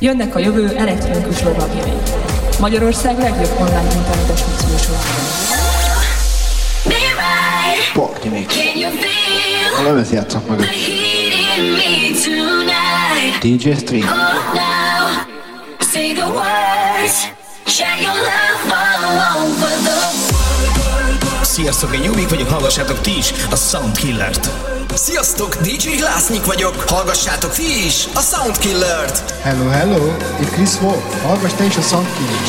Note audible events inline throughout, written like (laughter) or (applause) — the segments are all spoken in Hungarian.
Jönnek a jövő elektronikus lovagjai. Magyarország legjobb online internetes mixműsorában. Party Mix. A lemez játszok meg. DJ Stream. Say the words, share your love Sziasztok, én Jubik vagyok, hallgassátok ti is a Soundkillert. Sziasztok, DJ Glásznyik vagyok, hallgassátok ti is a Soundkillert. Hello, hello, itt Chris Wolf, hallgass te is a Soundkillert.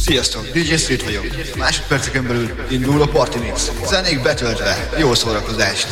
Sziasztok, DJ Street vagyok. Másodperceken belül indul a Party Mix. Zenék betöltve, jó szórakozást!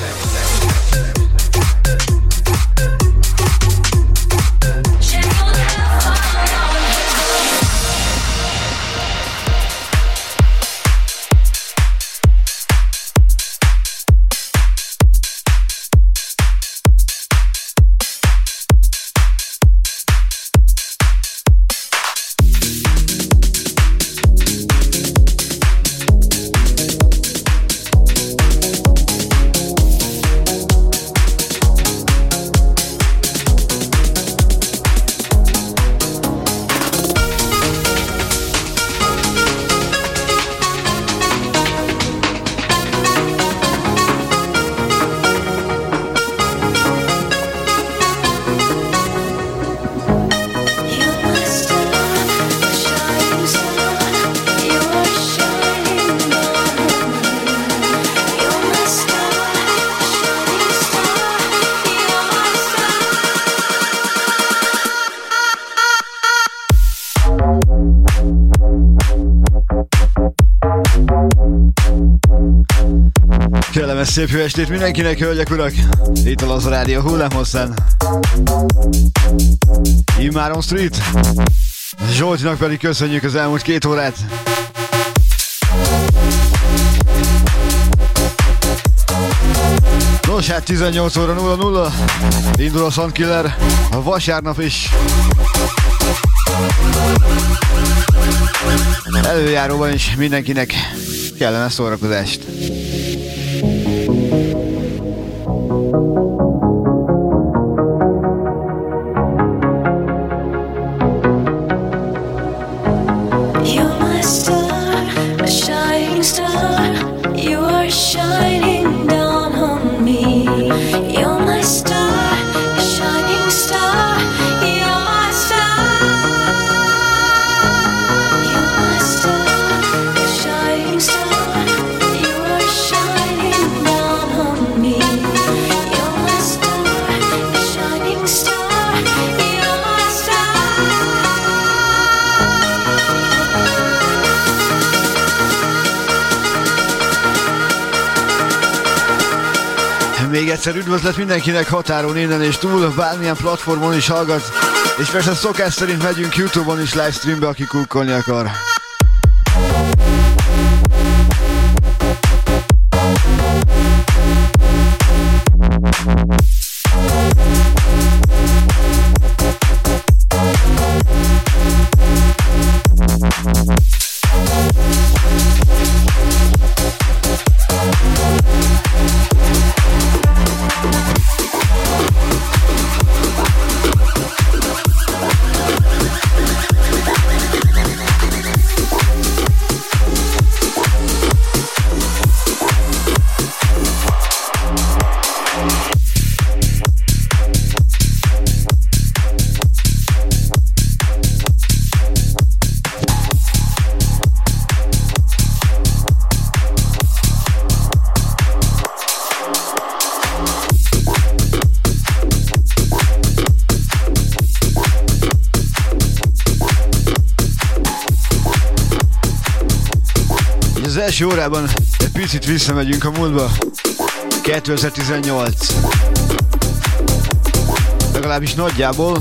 Szép jó estét mindenkinek, hölgyek, urak! Itt a Laza Rádió hullámhosszán. Immáron Street. Zsoltinak pedig köszönjük az elmúlt két órát. Nos, hát 18 óra 00 indul a Soundkiller a vasárnap is. Előjáróban is mindenkinek kellemes szórakozást. Üdvözlet mindenkinek határon innen és túl, bármilyen platformon is hallgat, és persze szokás szerint megyünk Youtube-on is livestreambe, aki kukkolni akar. Első órában egy picit visszamegyünk a múltba. 2018. Legalábbis nagyjából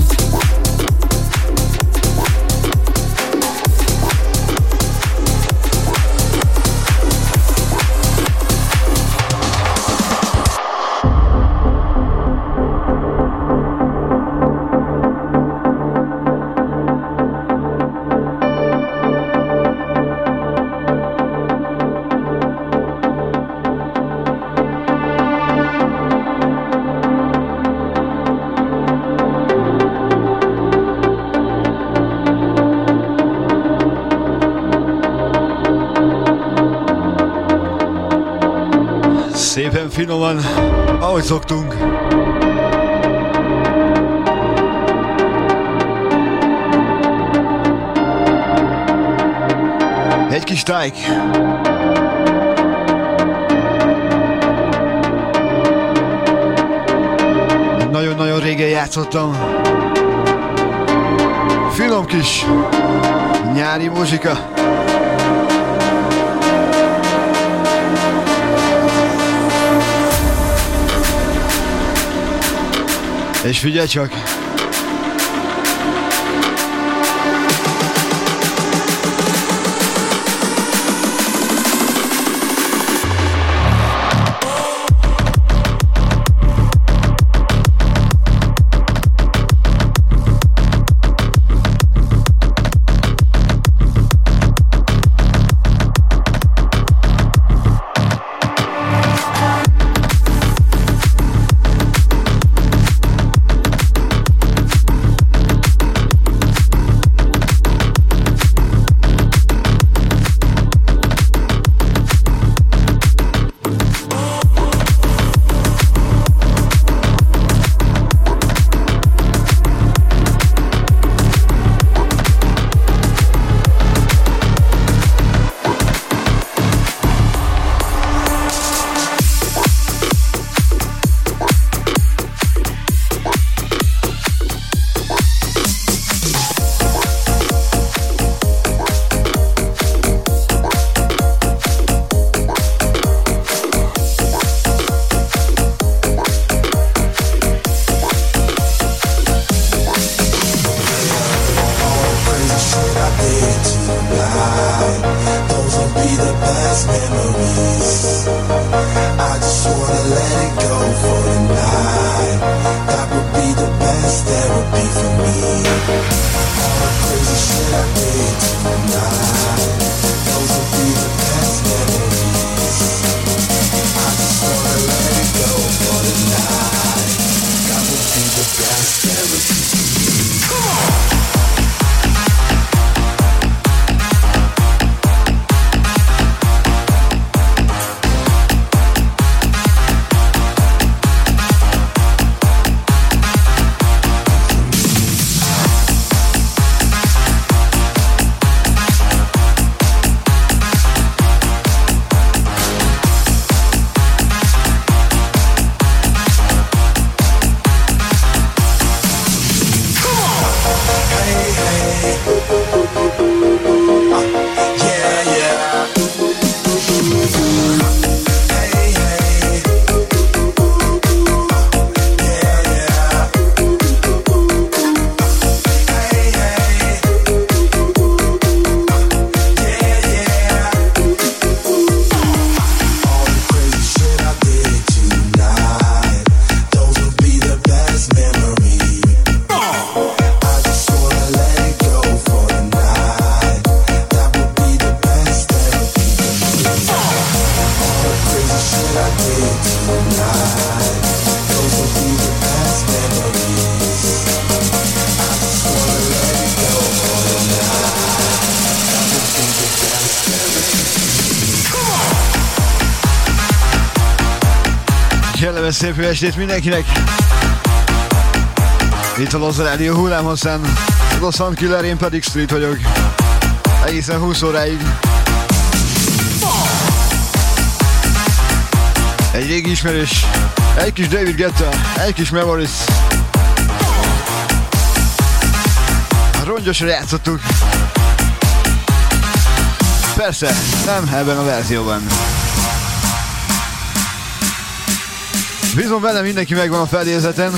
ahogy szoktunk. Egy kis tájk. Nagyon-nagyon régen játszottam. Finom kis nyári muzsika. És figyelj csak! Szép jó estét mindenkinek! Itt a Loz Radio hullámhosszán, Sound Killer, én pedig Street vagyok. Egészen 20 óráig. Egy régi ismerős, egy kis David Guetta, egy kis Memories. Rongyosra játszottuk. Persze, nem ebben a verzióban. Bízom benne mindenki megvan a fedélzeten.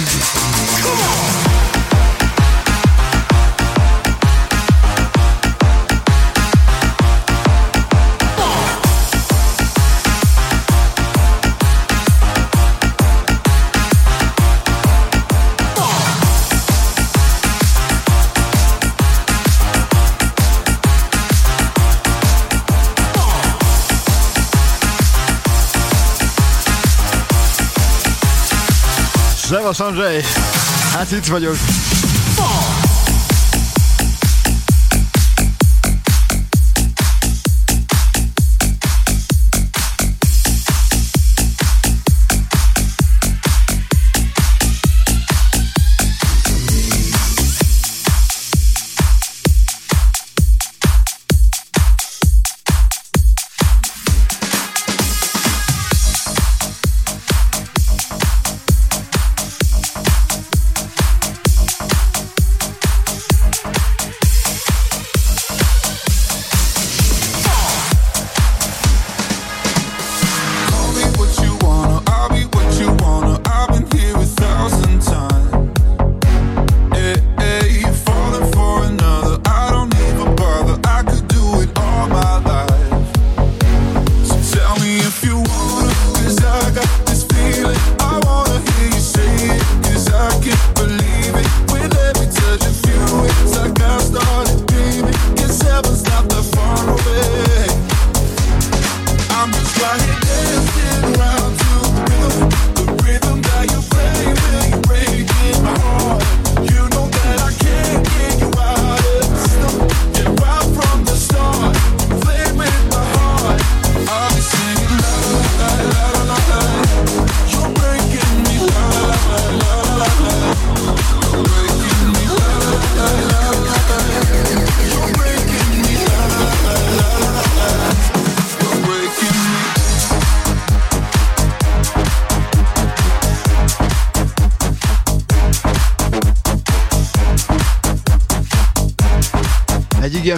Szevasz Andrzej! Hát itt vagyok.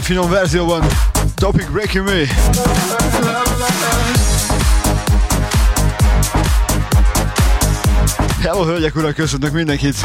Ilyen finom verzióban. Topic Breaking Me. Hello, hölgyek, urak, köszönök mindenkit!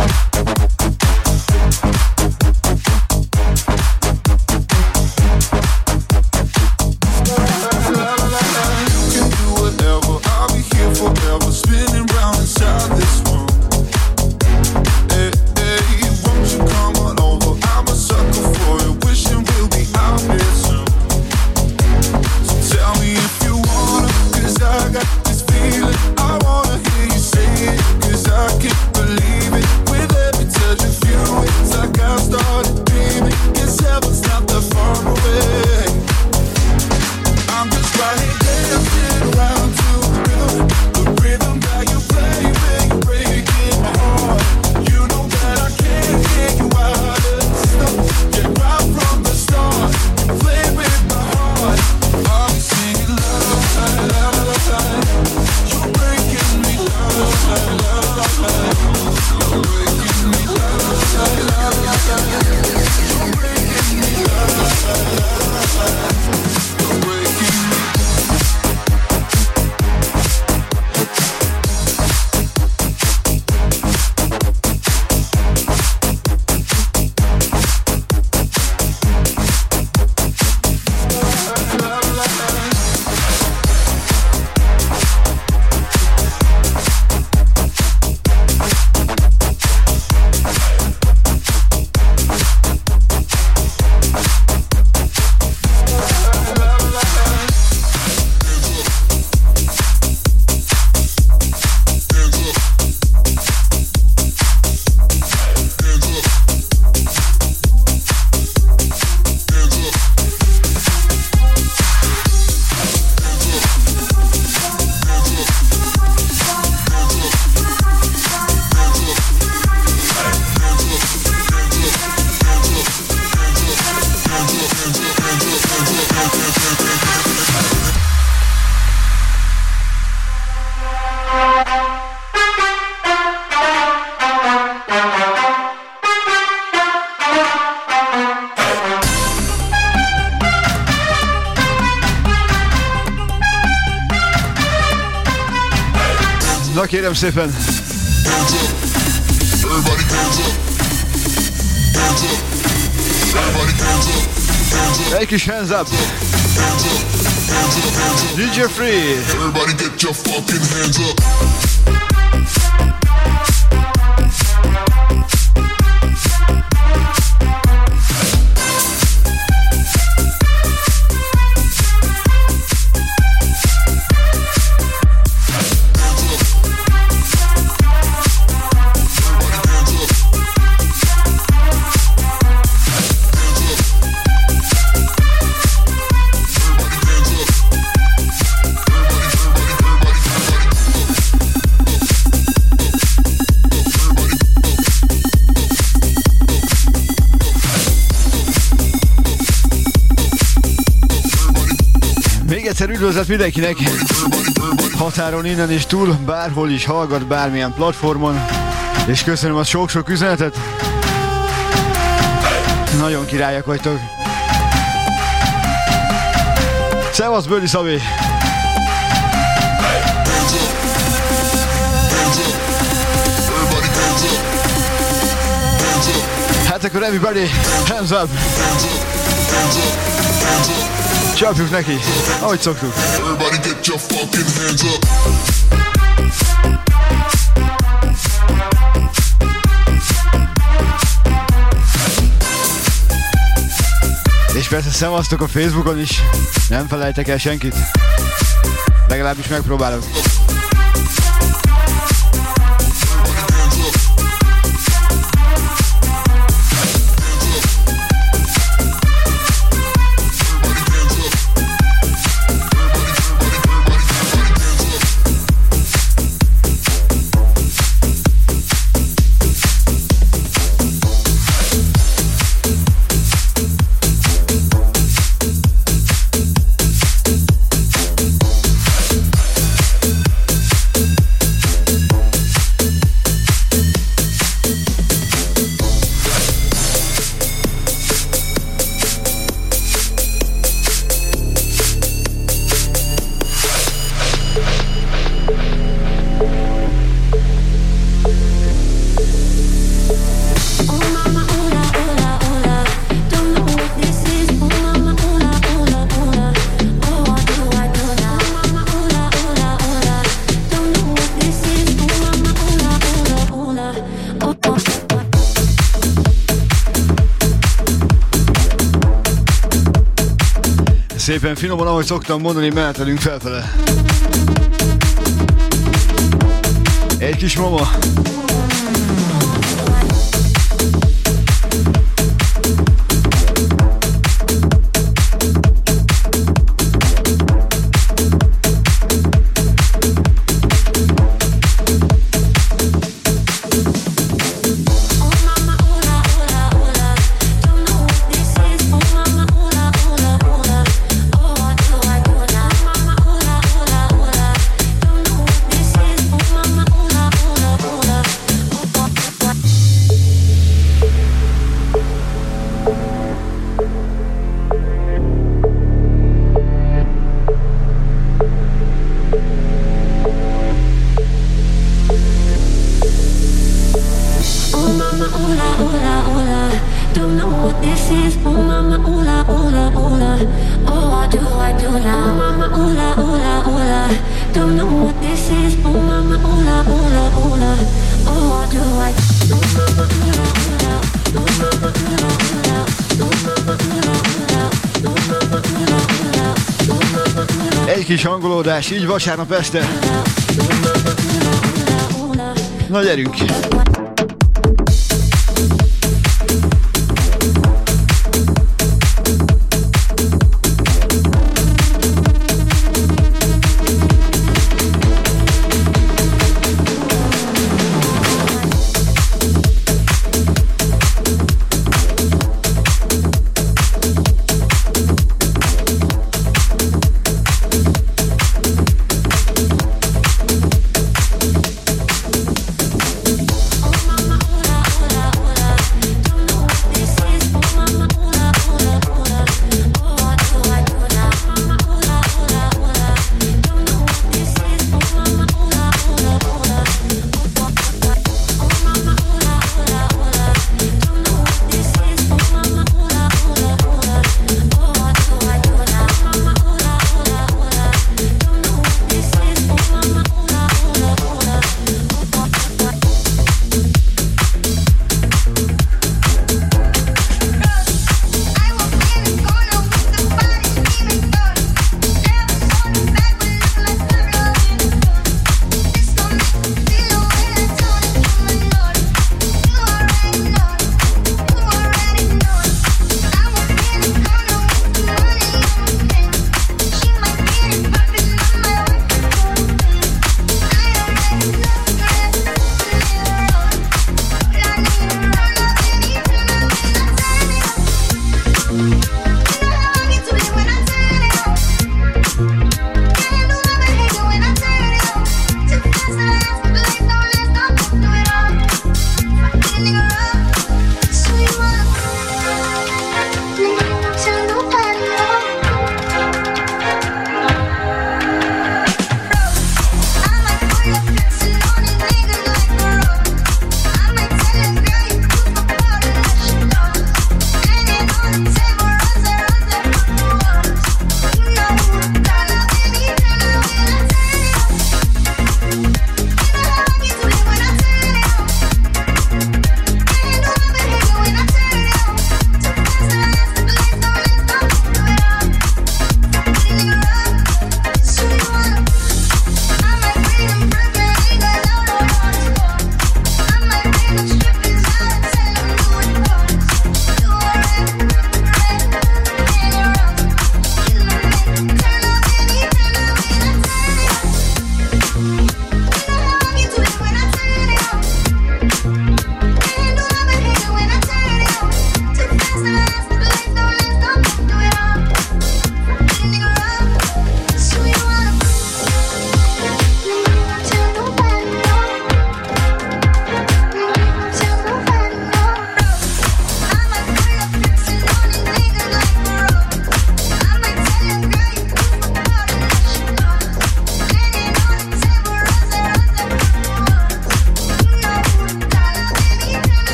Kérem szépen. Egy kis hands up. DJ Free. Everybody get your fucking hands up. Üdvözlet mindenkinek határon innen és túl, bárhol is hallgat bármilyen platformon, és köszönöm a sok-sok üzenetet. Nagyon királyak vagytok. Szevasz, Böli Szabé! Hát akkor everybody, hands up! Csapjuk neki, ahogy szoktuk. Everybody. És persze szevasztok a Facebookon is, nem felejtek el senkit. Legalábbis megpróbálok. percben finoman, ahogy szoktam mondani, mehetelünk felfele. Egy kis mama. Egy kis hangolódás, így vasárnap este. Na gyerünk!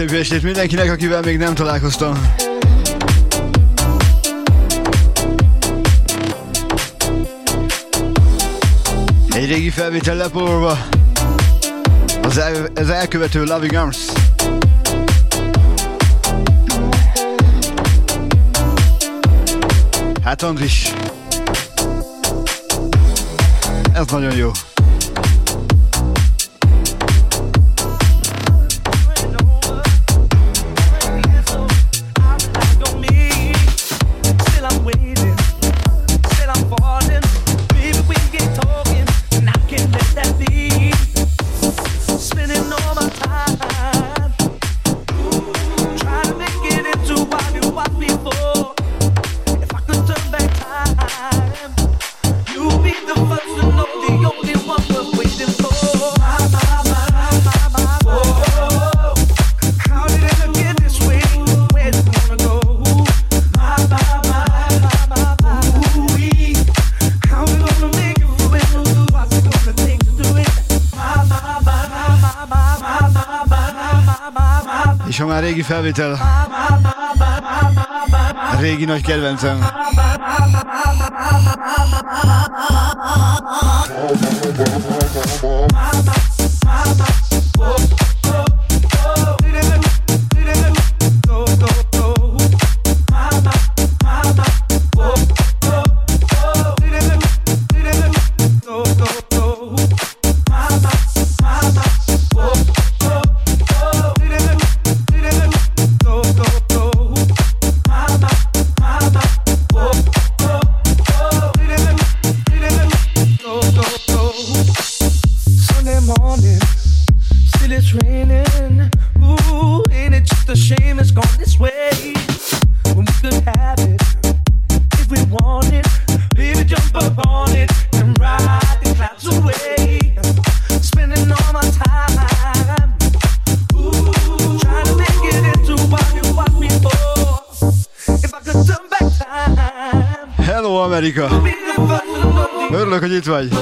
Szép estét mindenkinek, akivel még nem találkoztam. Egy régi felvétel lepolva. Az, el, az elkövető Loving Arms. Hát Andris. Ez nagyon jó. oma régi felvétel. Régi nagy kedvencem. Mama, étoiles.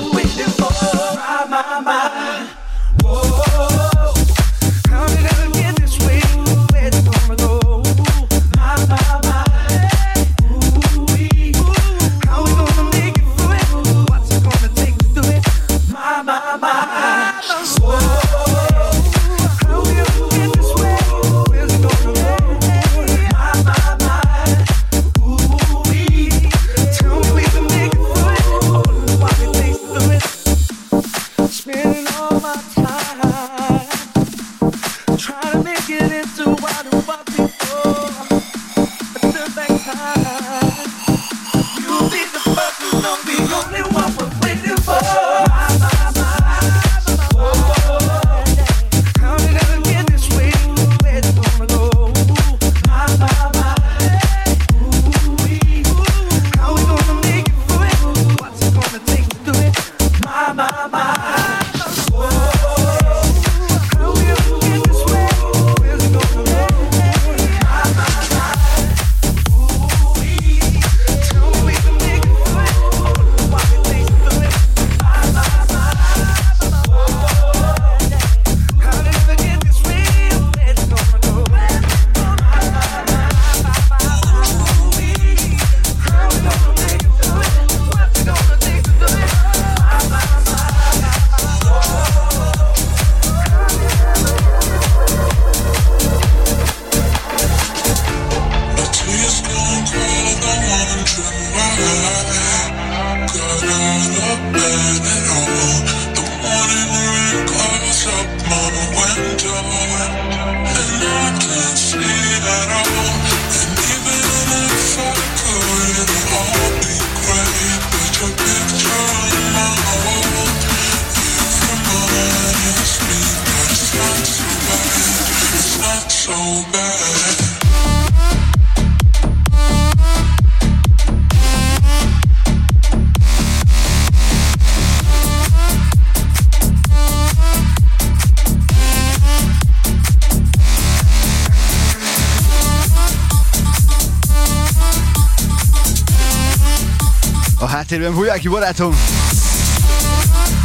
Háttérben Bujáki barátom.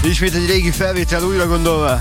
Ismét egy régi felvétel újra gondolva.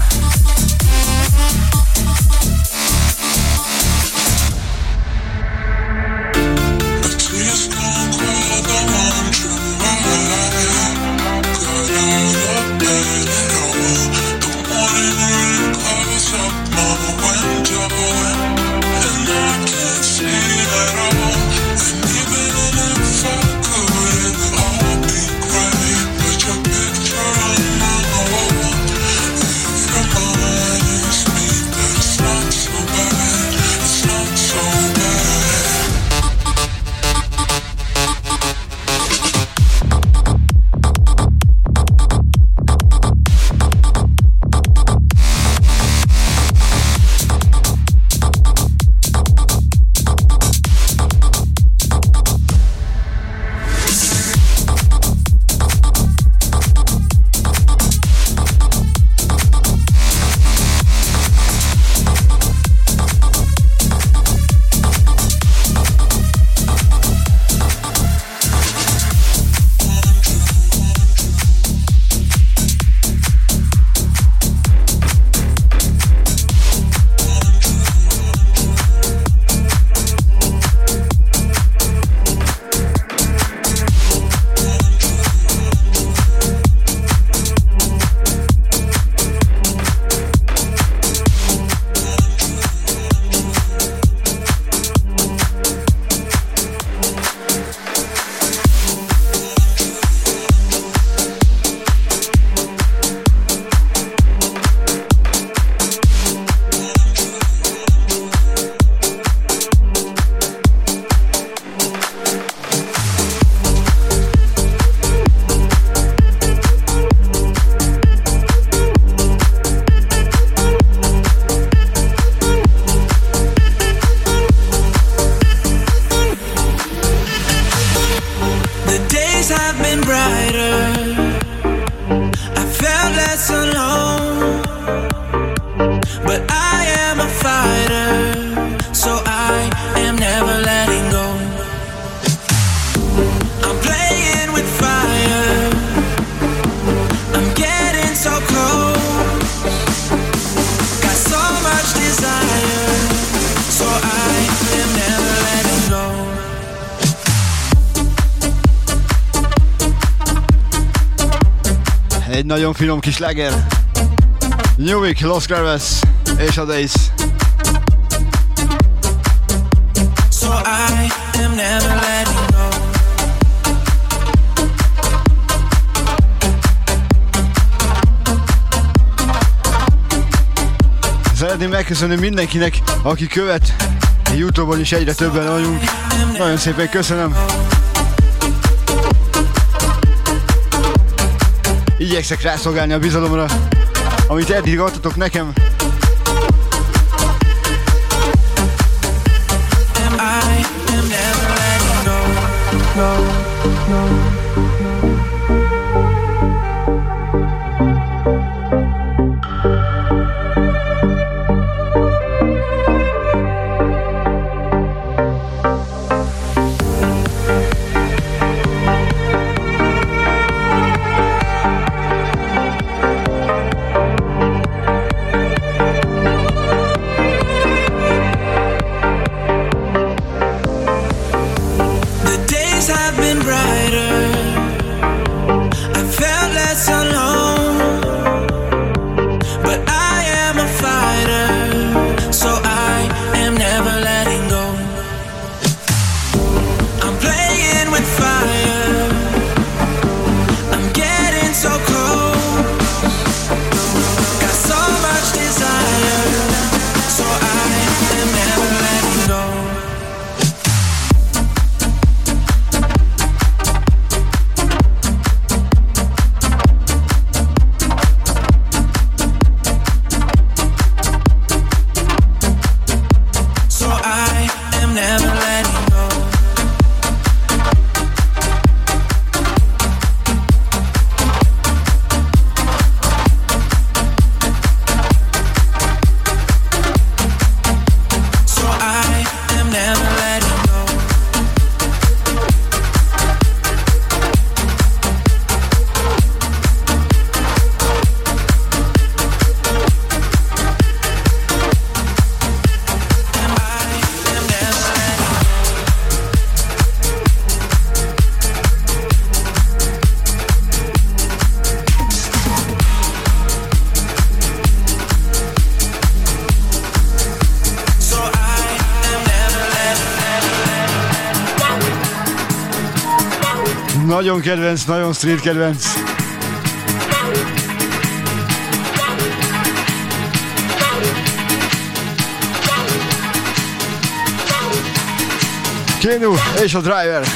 Kis leger. Week, Los Graves és a Days. So I am never letting go. Szeretném megköszönni mindenkinek, aki követ. Youtube-on is egyre többen vagyunk. Nagyon szépen köszönöm. Igyekszek rászolgálni a bizalomra, amit eddig adtatok nekem. I am never letting go, go, go. Nagyon kedvenc, nagyon street kedvenc. Kenu és a driver.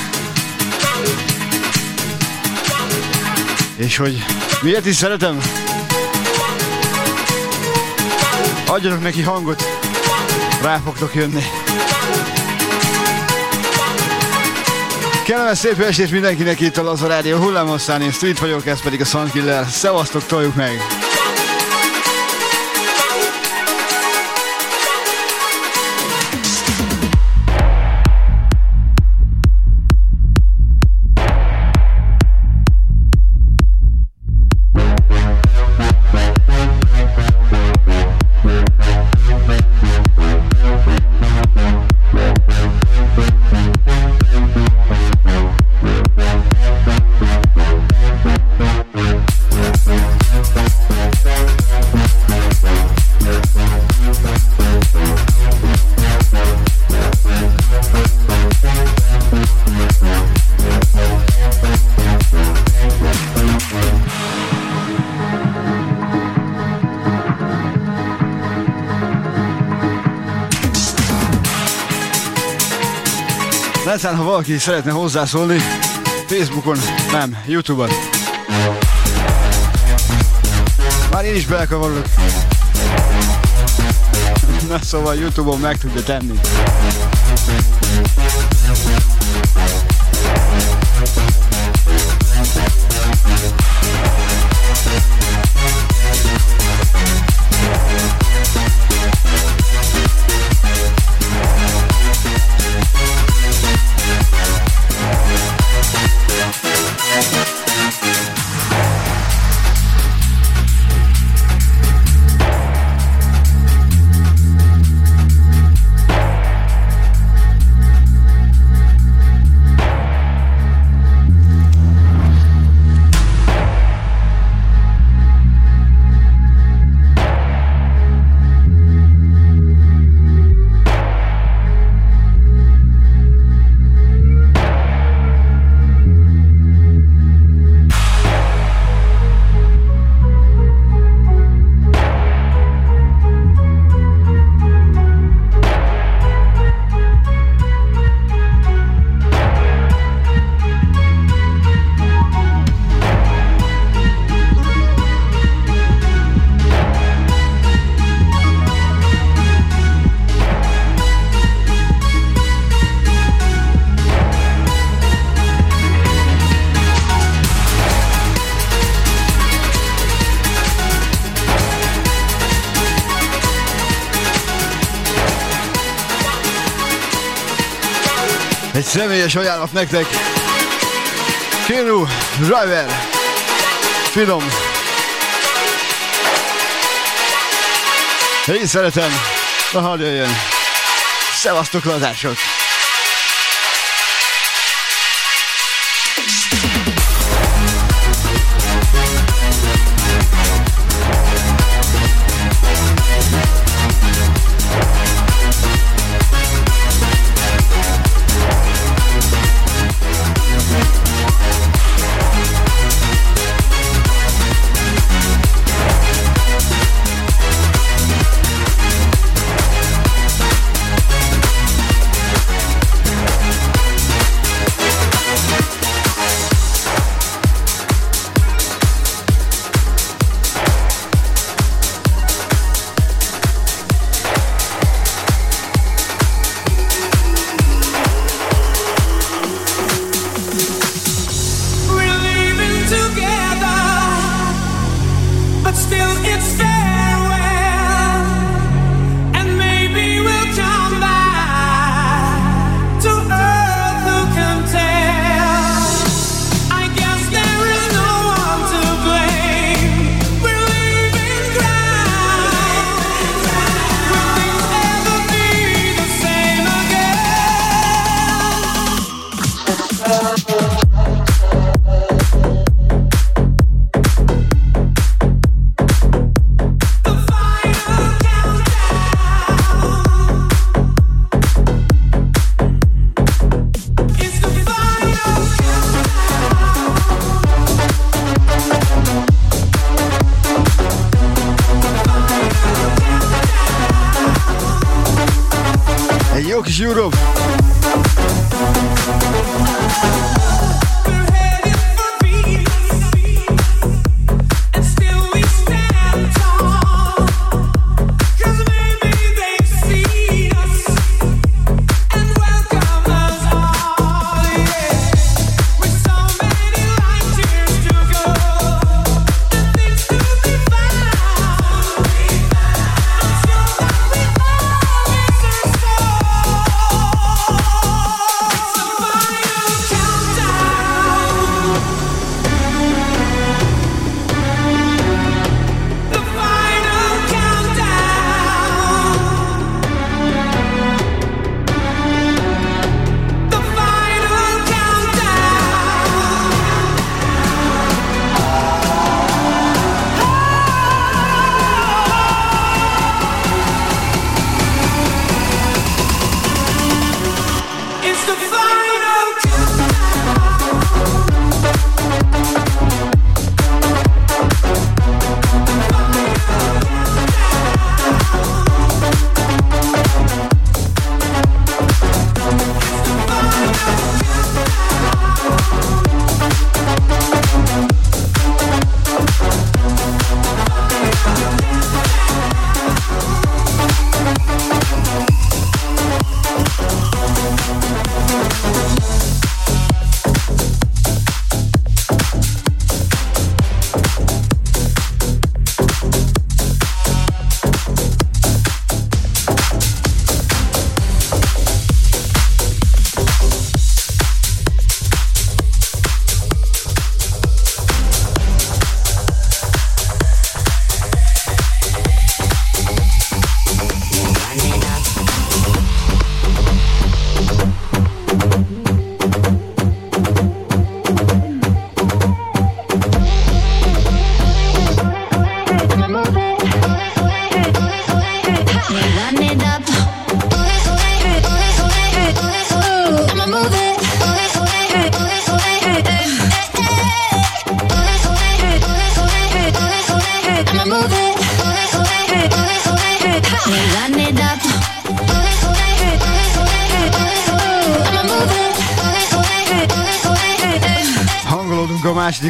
És hogy miért is szeretem? Adjanak neki hangot, rá fogtok jönni. Kellemes szép estét mindenkinek itt a Laza Rádió hullámosszán, én Street vagyok, ez pedig a Sunkiller. Szevasztok, toljuk meg! Valaki szeretne hozzászólni, Facebookon, nem, Youtube-on. Már én is belekavarodok. (laughs) Na szóval Youtube-on meg tudja tenni. Személyes ajánlat nektek. Kenu Driver. Finom. Én szeretem. Na hadd jöjjön. Szevasztok lazások.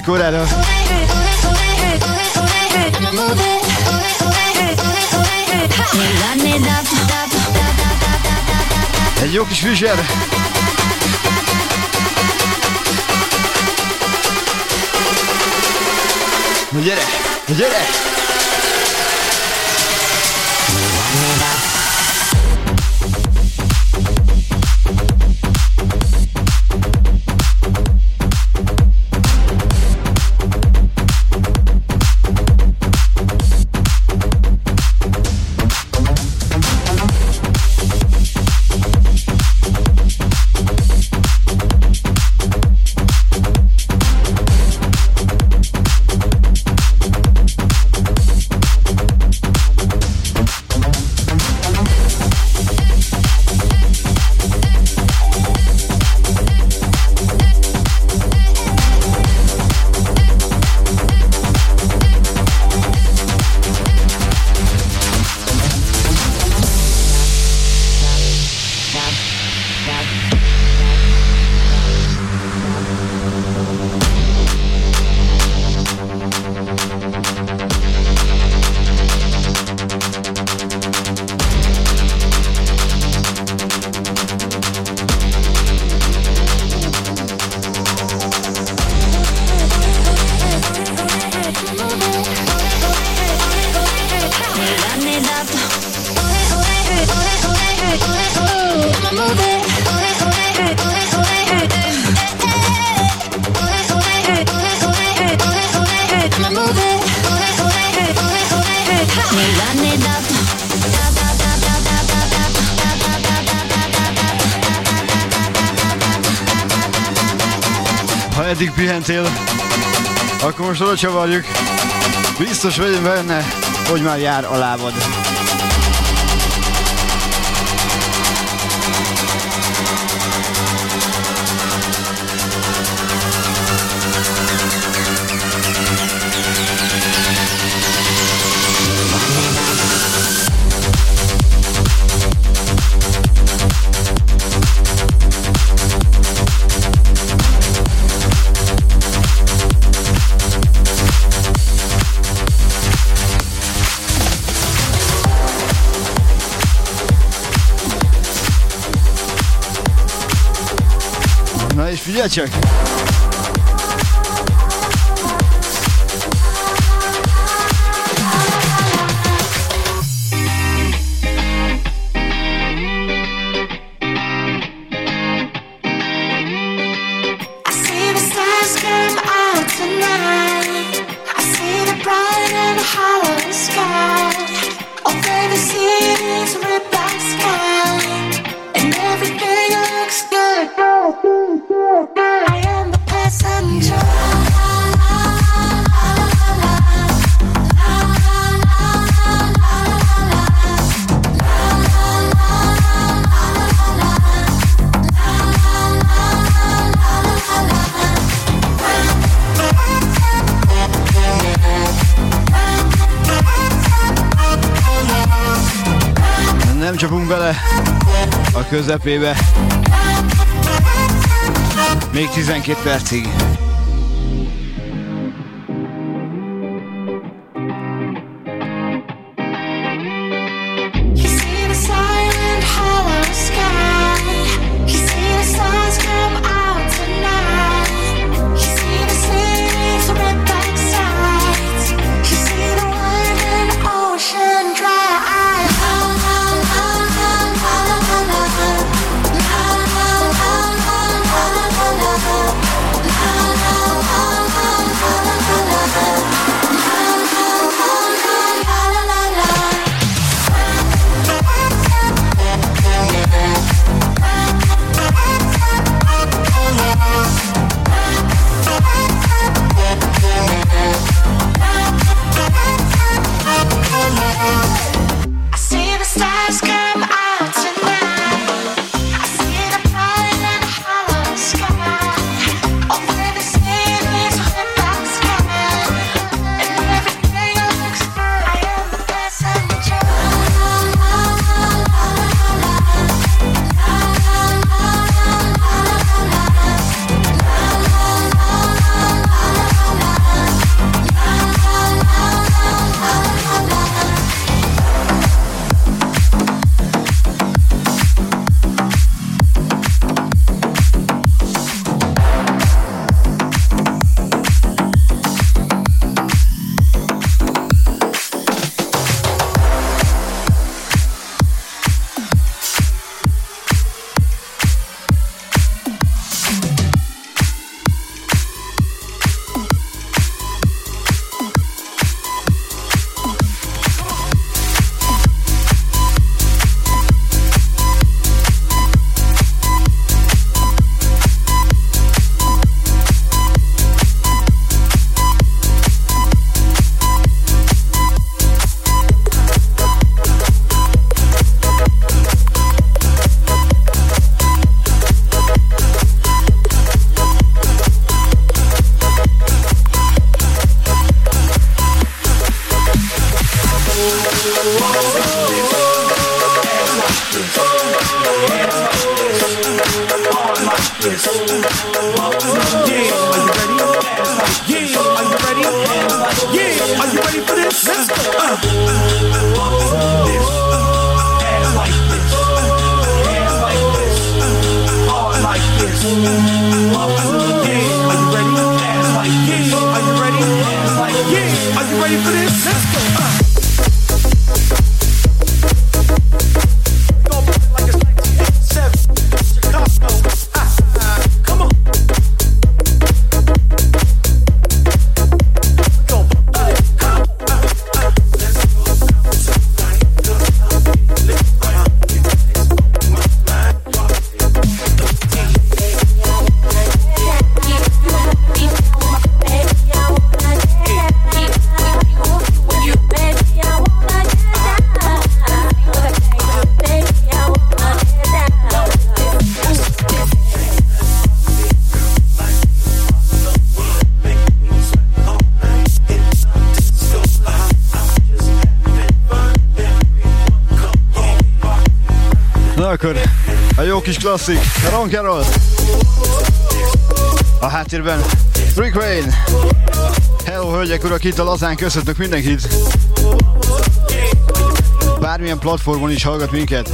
Második órára. Most oda csavarjuk. Biztos vagyok benne, hogy már jár a lábad. Figyelj közepébe. Még 12 percig. Kis klasszik, Ron Carroll. A háttérben Rick Wayne. Hello, hölgyek, urak, itt a lazán köszöntök mindenkit. Bármilyen platformon is hallgat minket.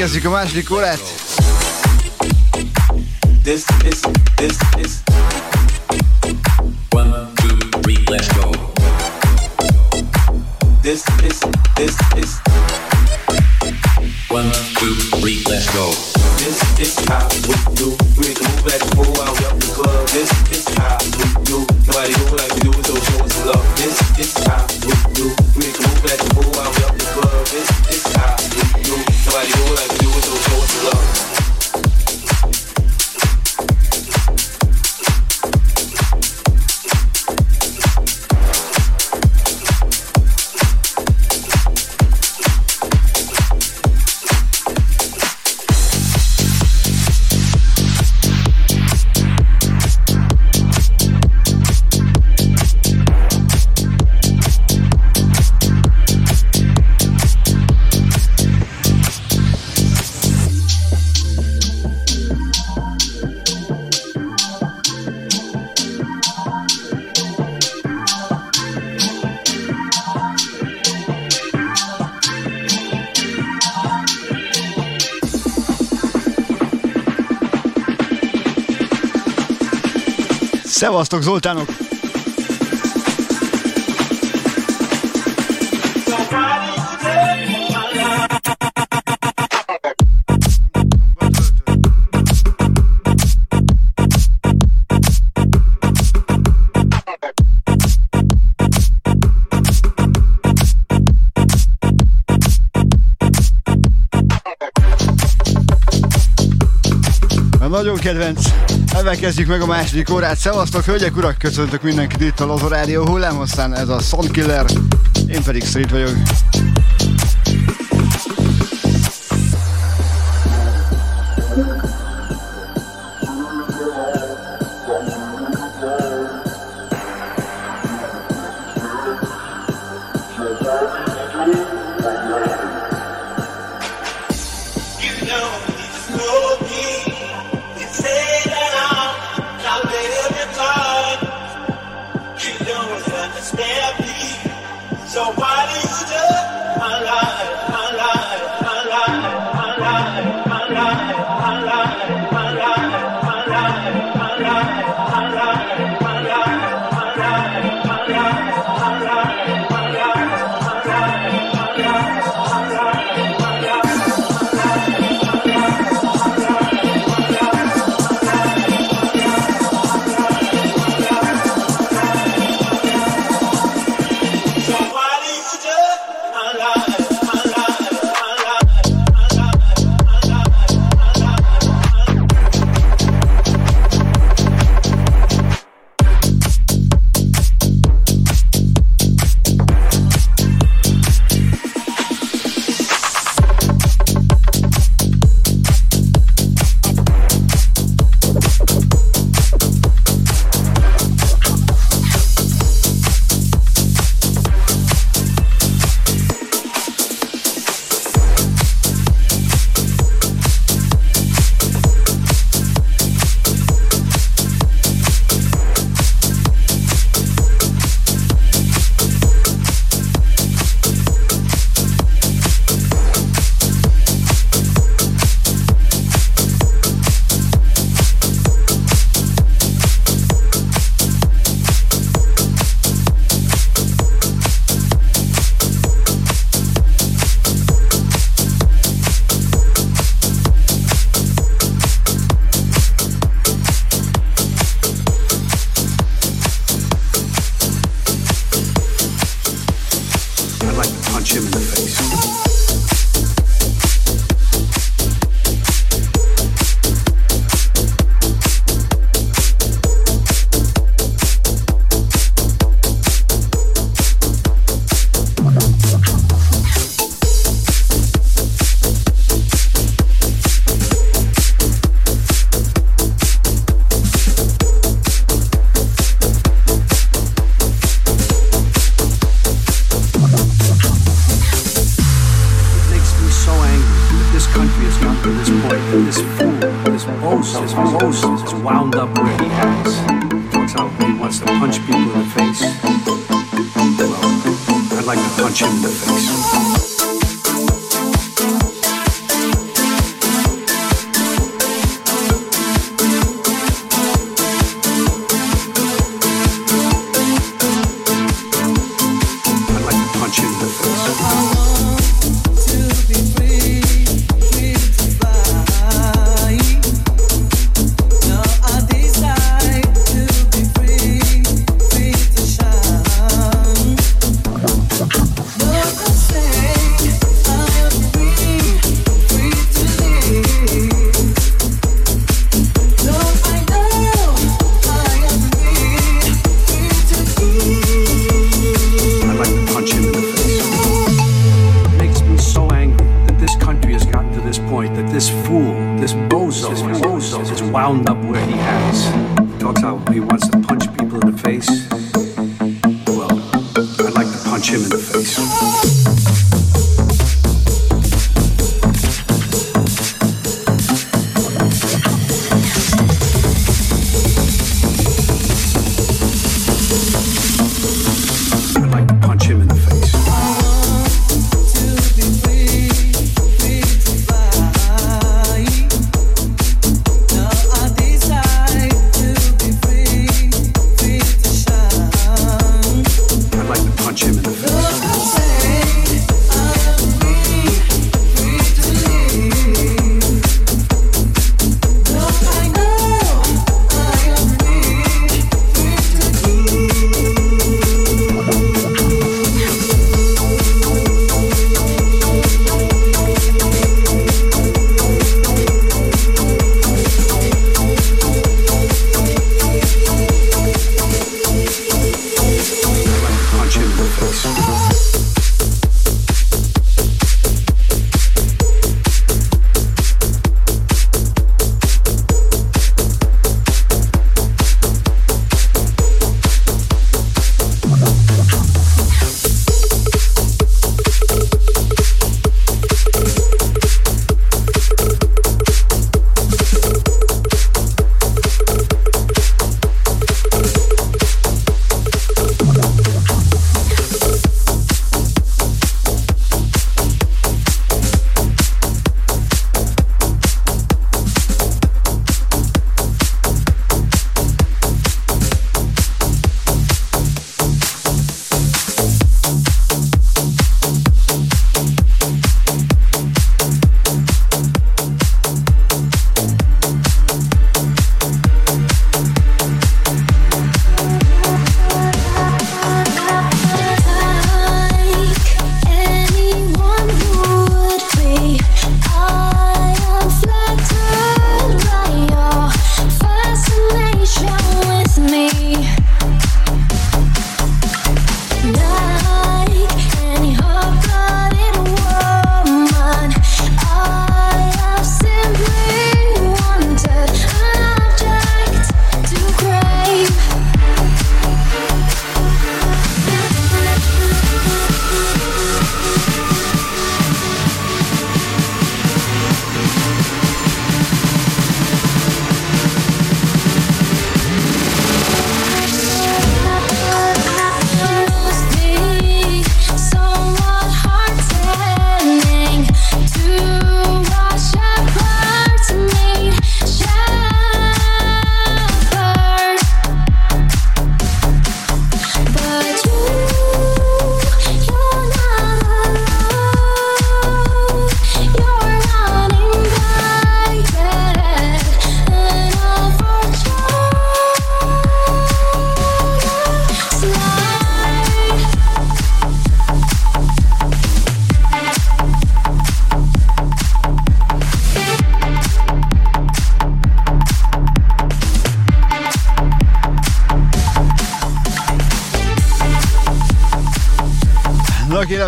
Megkezdjük a második órát. This is, this is. One, two, three, let's go. This is, this is. Szevasztok Zoltánok! nagyon kedvenc ezzel kezdjük meg a második órát. Szevasztok, hölgyek, urak, köszöntök mindenkit itt a Lozo Rádió hullámhosszán. Ez a Soundkiller, én pedig Street vagyok.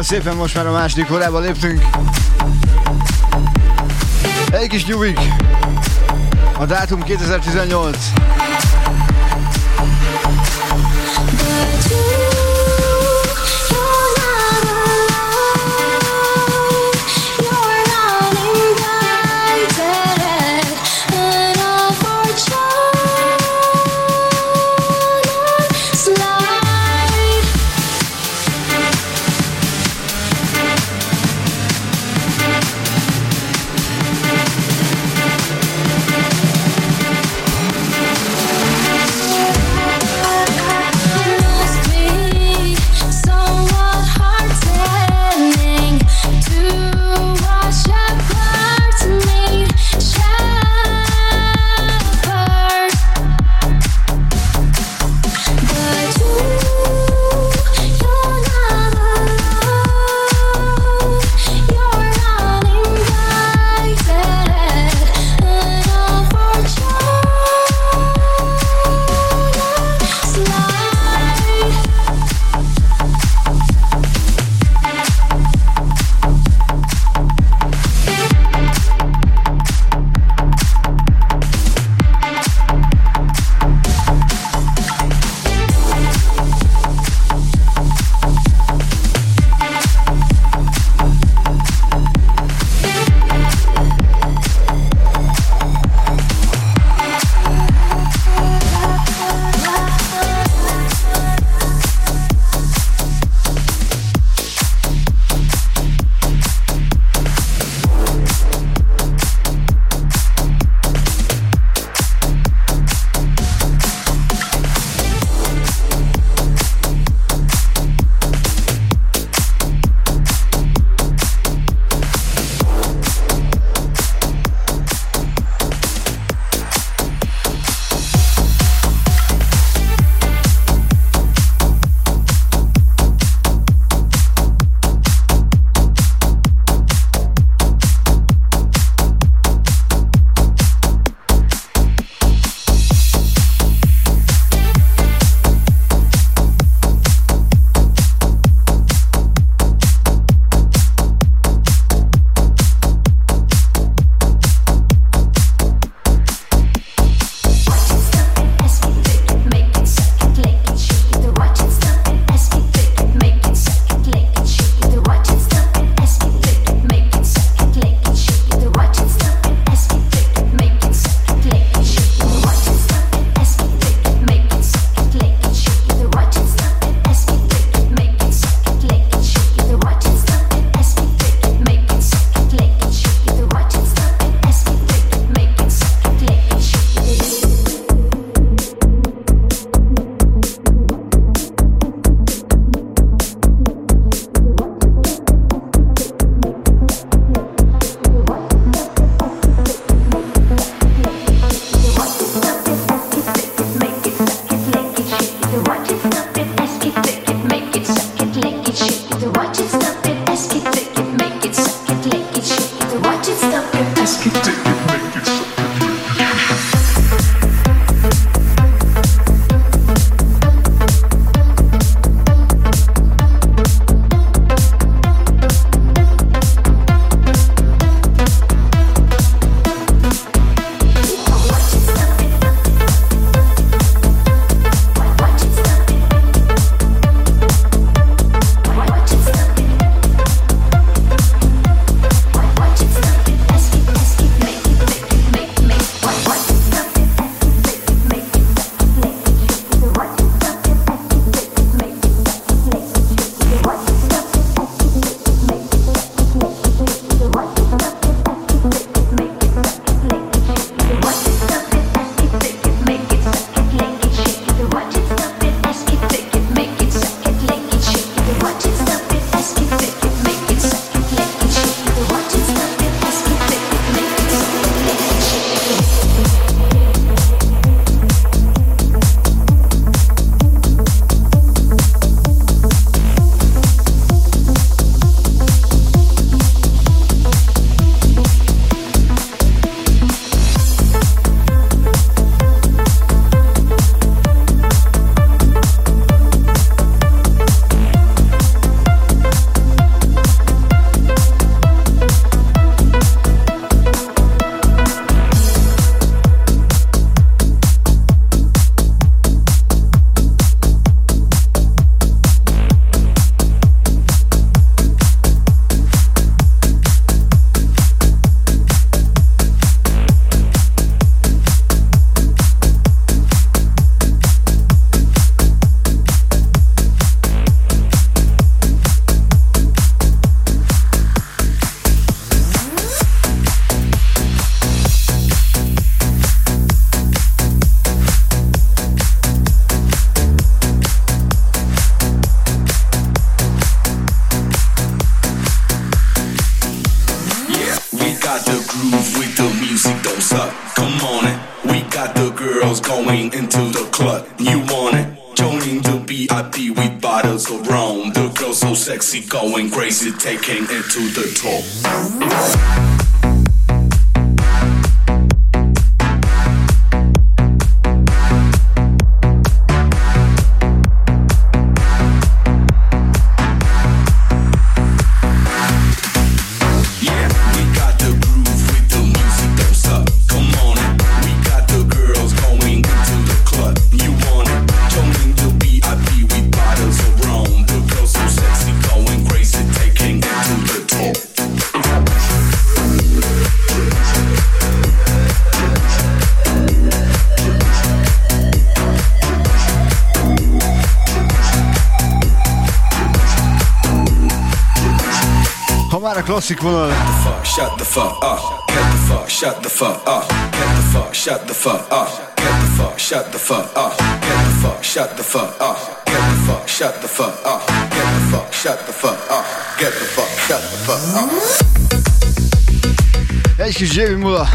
Köszönöm szépen, most már a második órába léptünk. Egy kis nyugik. A dátum 2018. Taking it to the top. Klasszik vonal. Shut the fuck up. Get the fuck, shut the fuck up. Get the fuck, shut the fuck up. Get the fuck, shut the fuck up. Get the fuck, shut the fuck up. Get the fuck, shut the fuck up. Get the fuck, shut the fuck up. Get the fuck, shut the fuck up. Egy kis Jamie Mula.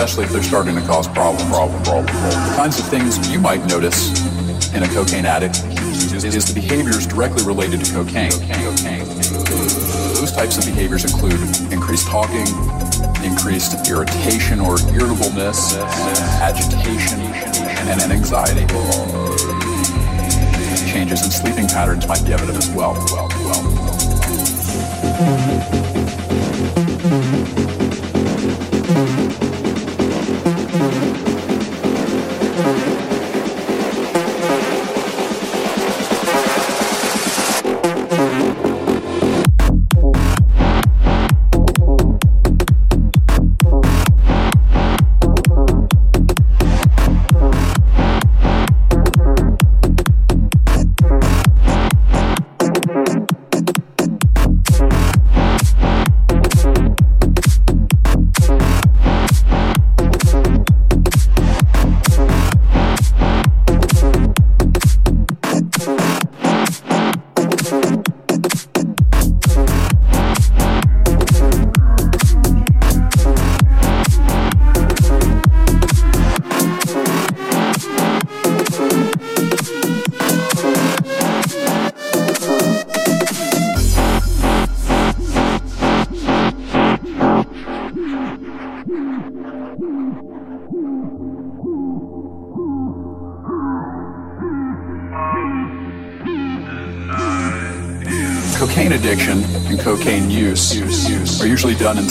Especially if they're starting to cause problem, problem, problem, problem. The kinds of things you might notice in a cocaine addict is, is the behaviors directly related to cocaine. cocaine. Those types of behaviors include increased talking, increased irritation or irritableness, agitation, and, and anxiety. Changes in sleeping patterns might be evident as well. well, well.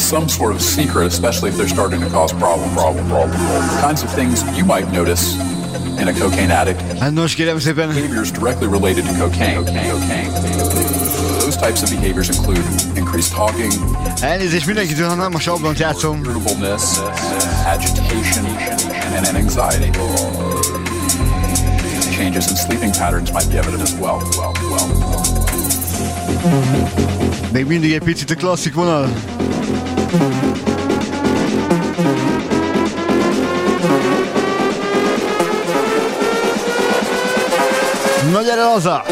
Some sort of secret, especially if they're starting to cause problem, problem, problem, problem. The kinds of things you might notice in a cocaine addict. Hát nos, kérem szépen. Behaviors directly related to cocaine. cocaine, cocaine. Those types of behaviors include increased talking. Elnézést mindenkitől, ha nem a sablont játszom. Irritableness, agitation, and, and anxiety. Changes in sleeping patterns might be evident as well. well, well. Még mindig egy picit a klasszik vonal. No gyere haza!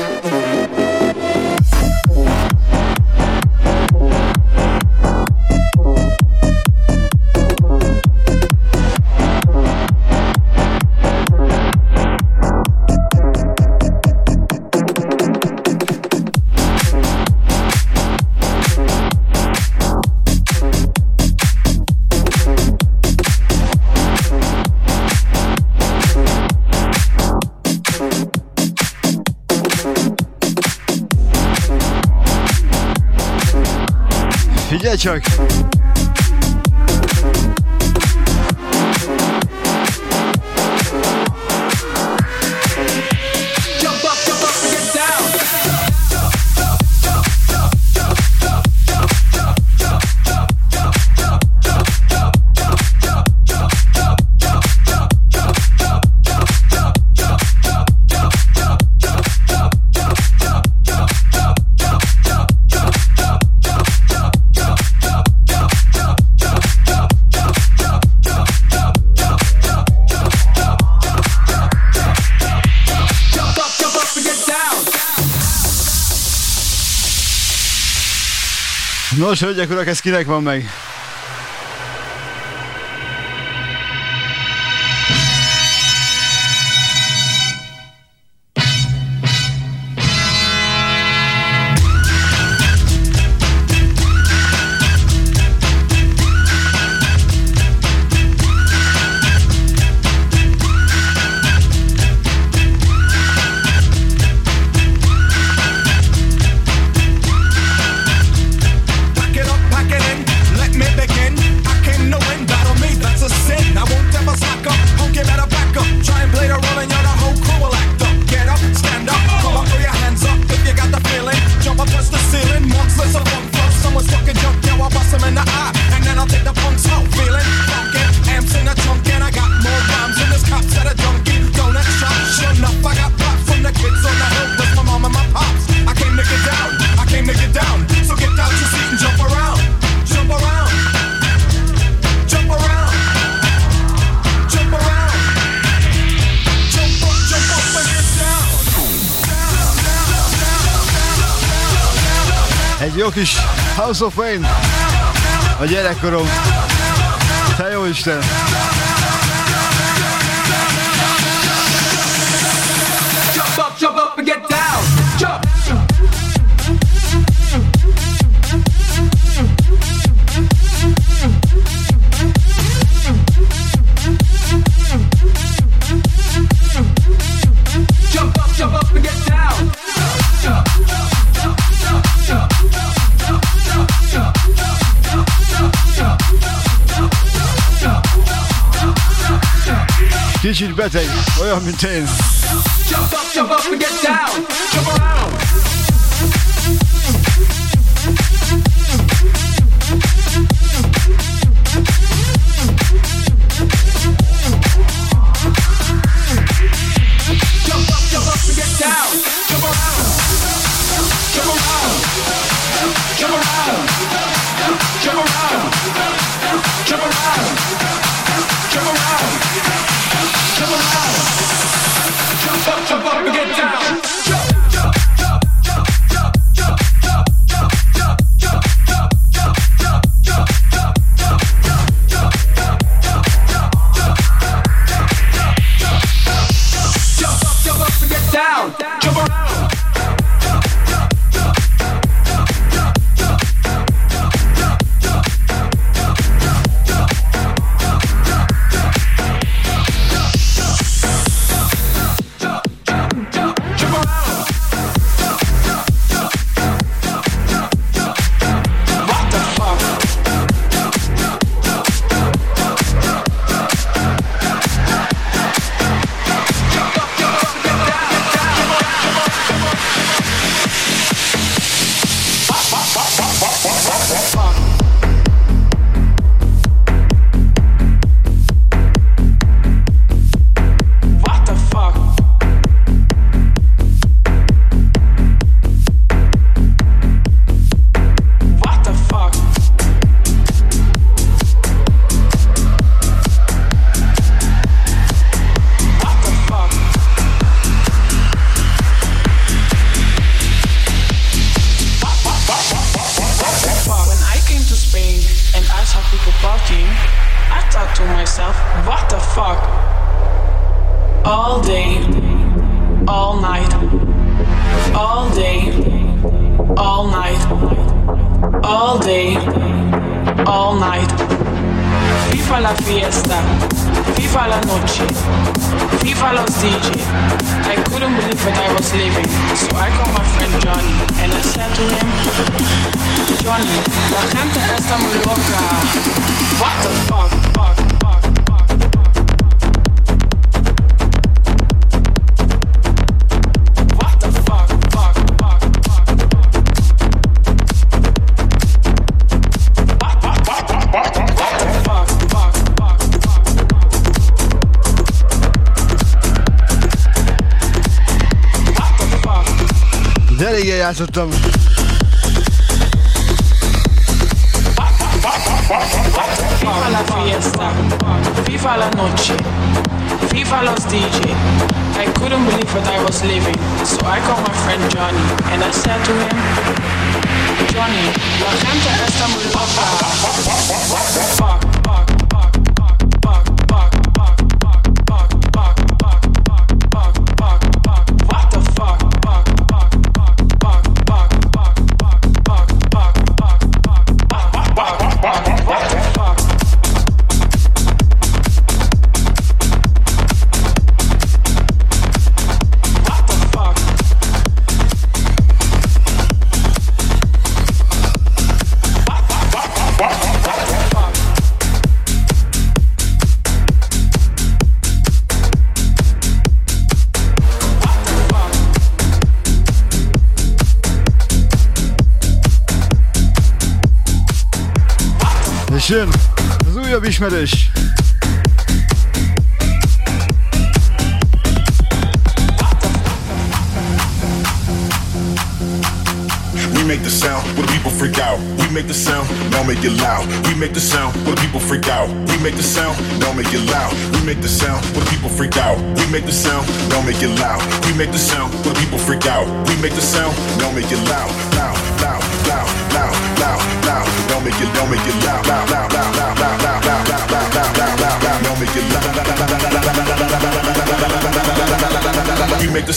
Hölgyek, urak, ez kinek van meg? House of Pain. A gyerekkorom. Te jó Isten! Richard Bette. Oh, I'm the 10. Jump up, jump up and get down. Jump around. Viva la noche, viva los DJ. I couldn't believe that I was living, so I called my friend Johnny and I said to him, Johnny, la gente está muy loca. What the fuck? guys are done. Viva la fiesta, viva la noche, viva los DJ. I couldn't believe what I was living, so I called my friend Johnny and I said to him, Johnny, la gente está muy loca. Schmidtisch.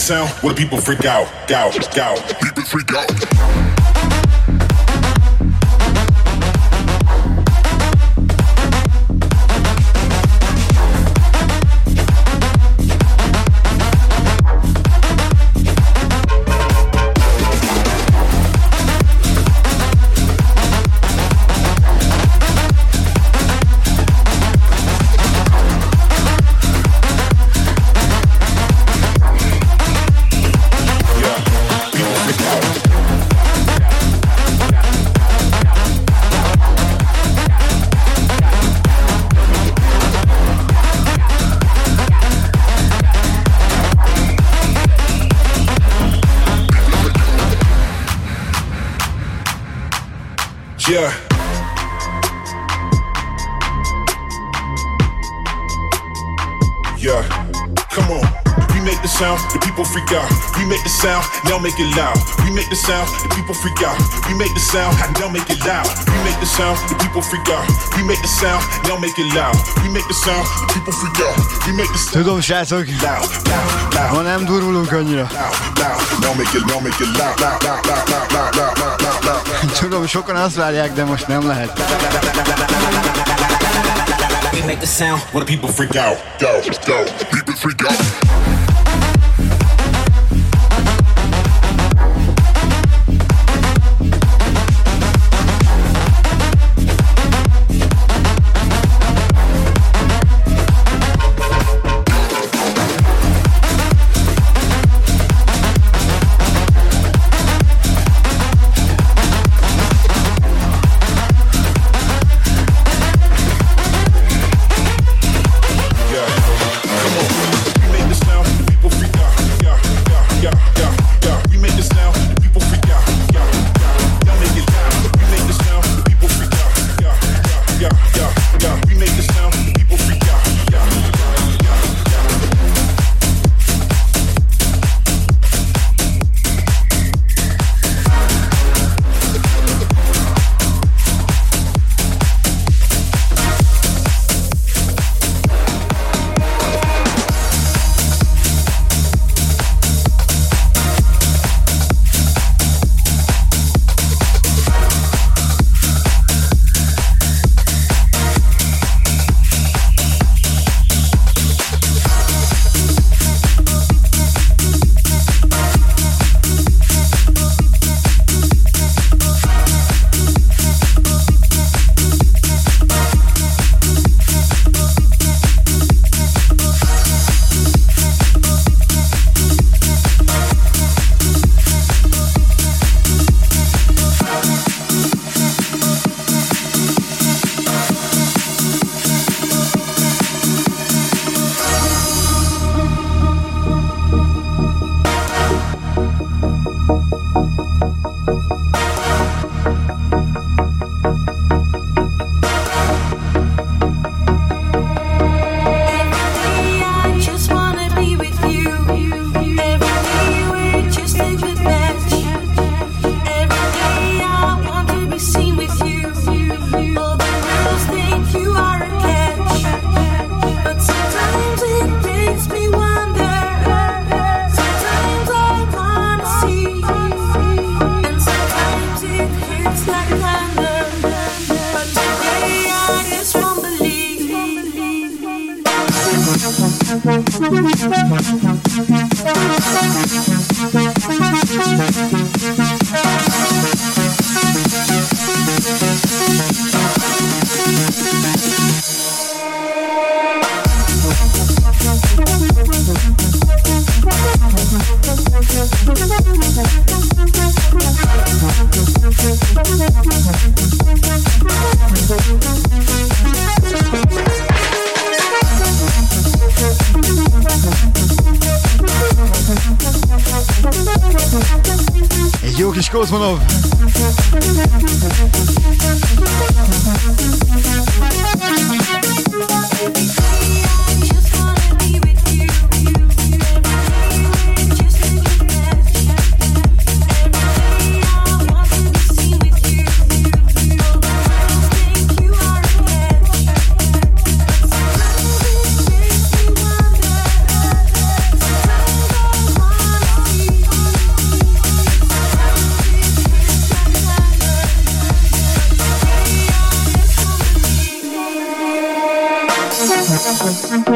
Sound where people freak out, out, out. People freak out. Now make it loud. We make the sound, the people freak out. We make the sound, now make it loud. We make the sound, the people freak out. We make the sound, now make it loud. We make the sound, the people freak out. We make the sound. Tudom, srácok, ma nem durvulunk annyira. Tudom, sokan azt várják, de most nem lehet. We make the sound, when the people freak out. Go, go, people freak out.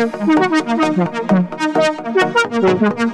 Thank you.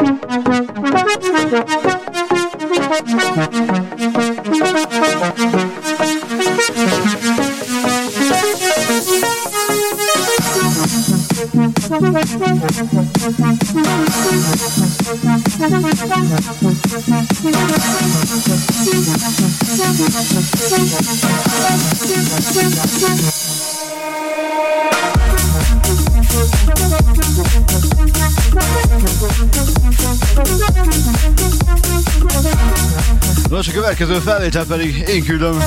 következő felvétel pedig én küldöm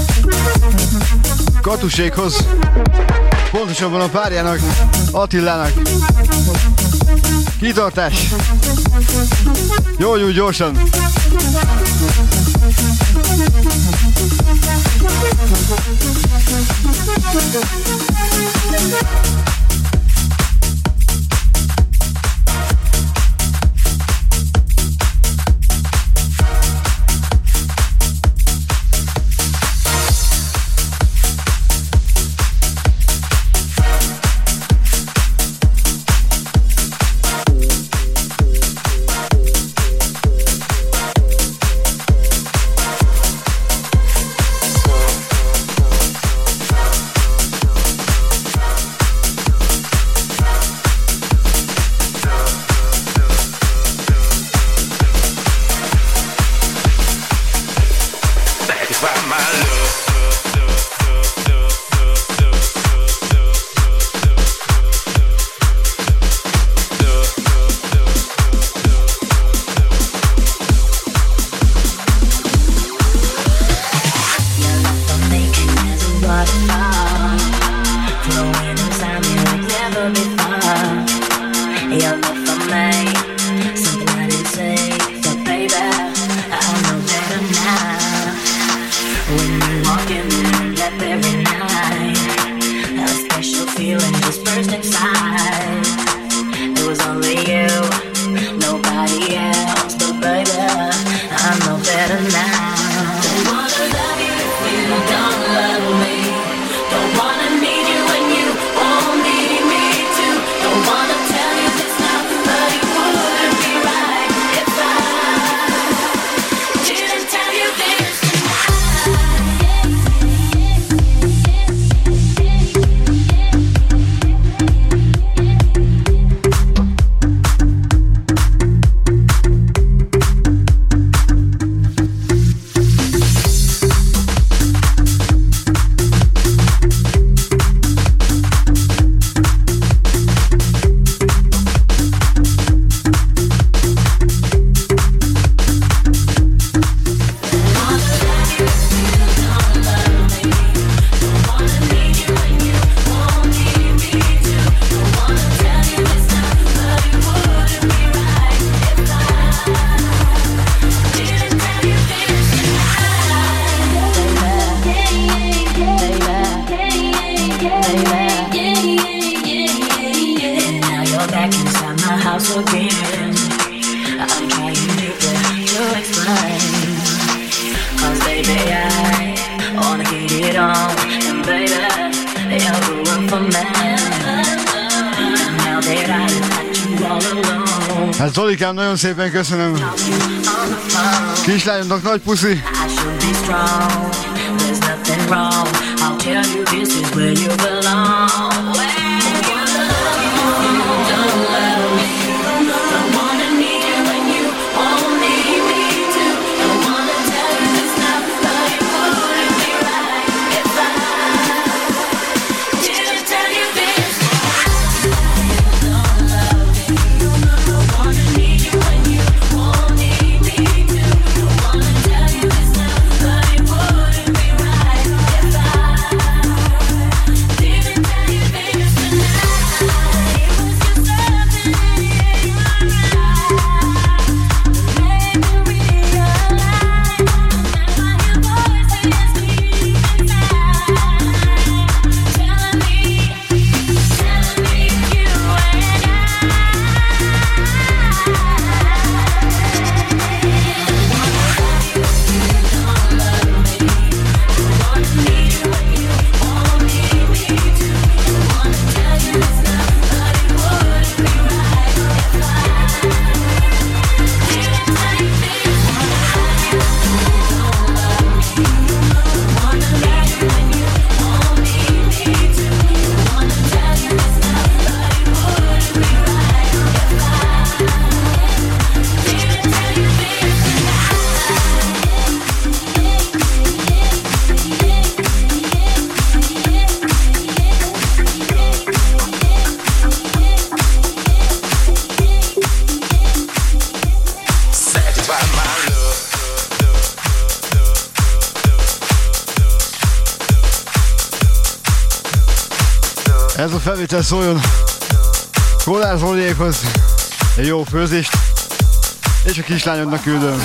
Katusékhoz, pontosabban a párjának, Attilának. Kitartás! Jó, jó, gyorsan! back inside my house again. I'm trying to get to explain. Cause baby, I wanna get it on. And baby, you're the one for me. Now that I let you all alone. Hát Zolikám, nagyon szépen köszönöm. Kislányomnak nagy puszi. Strong, wrong, felvétel szóljon Kollár Zoliékhoz egy jó főzést, és a kislányodnak küldöm.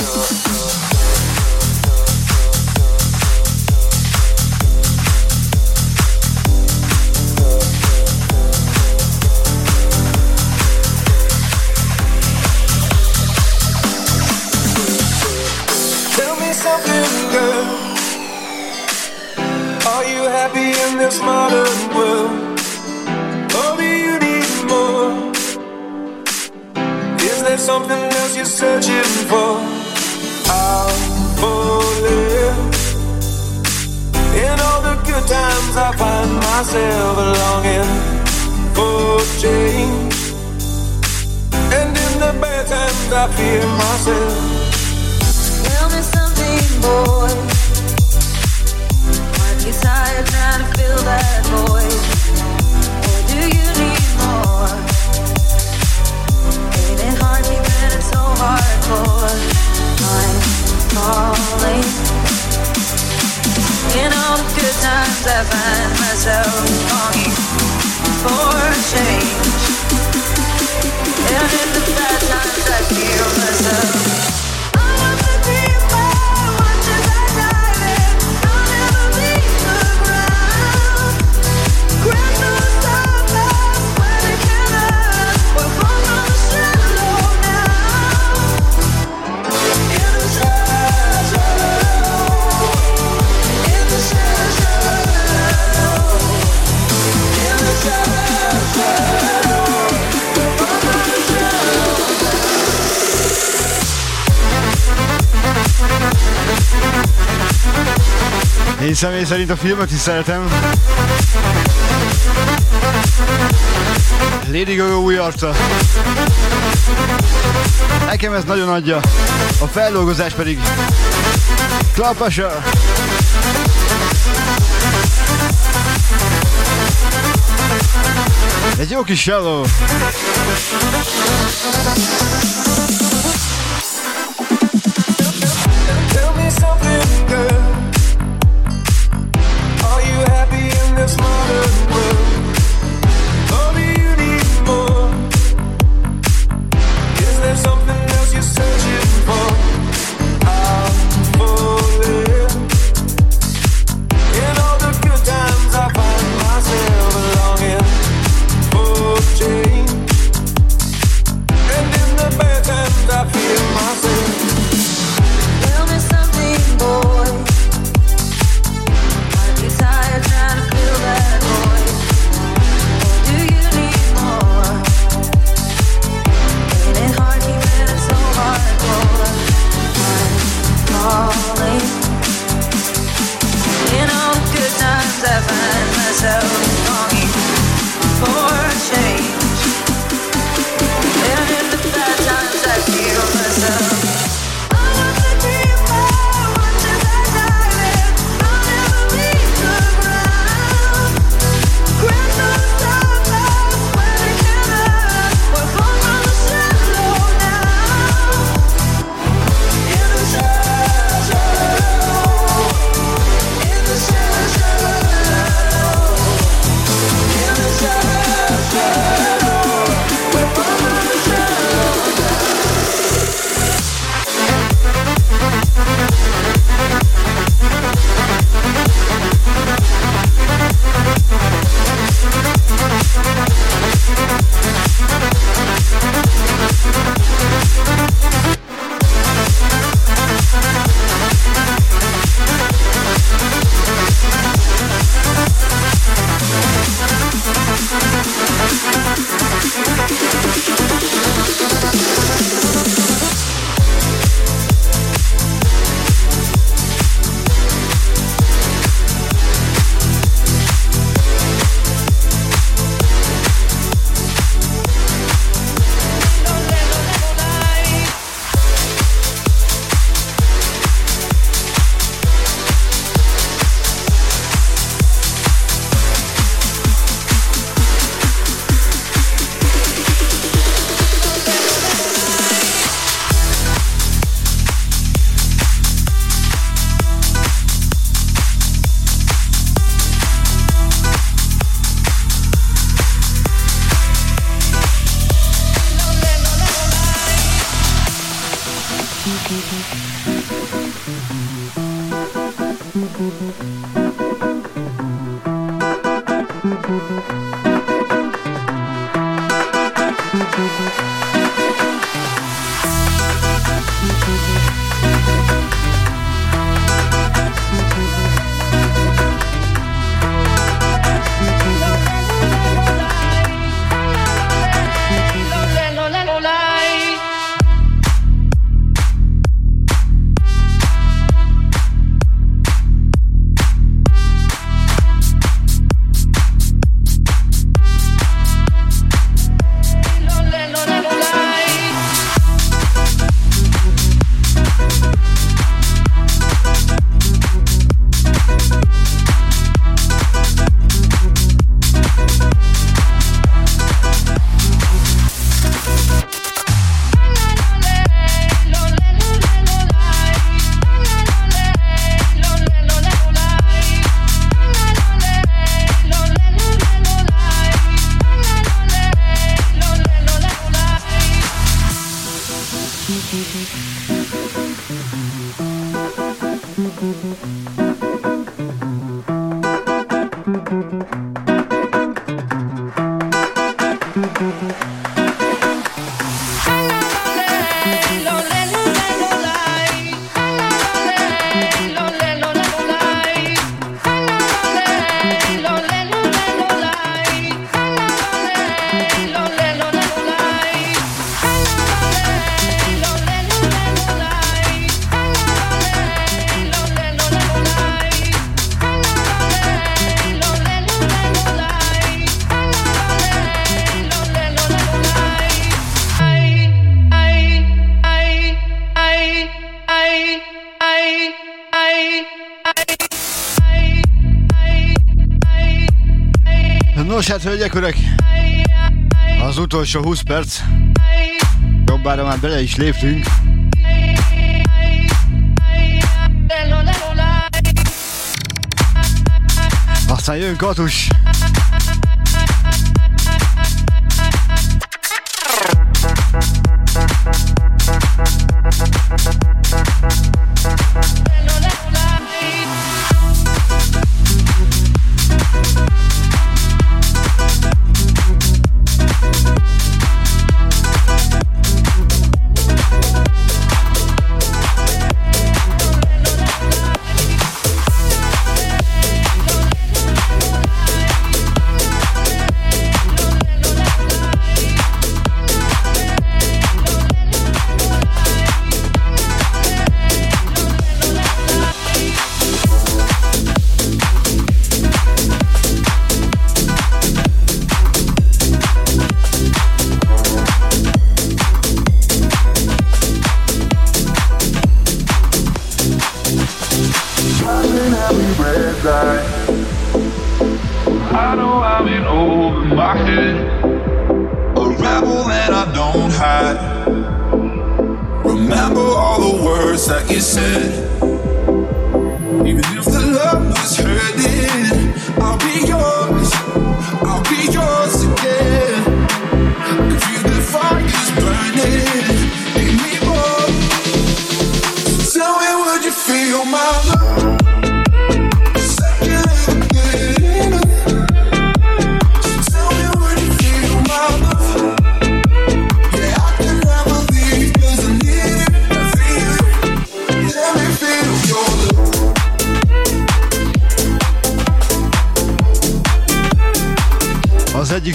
Személy szerint a filmet is szeretem. Lady Gaga új arca. Nekem ez nagyon adja. A feldolgozás pedig Klapasa. Egy jó kis shallow. Thank you. Hölgyek, öreg, az utolsó 20 perc. Jobbára már bele is léptünk. Aztán jön Katus.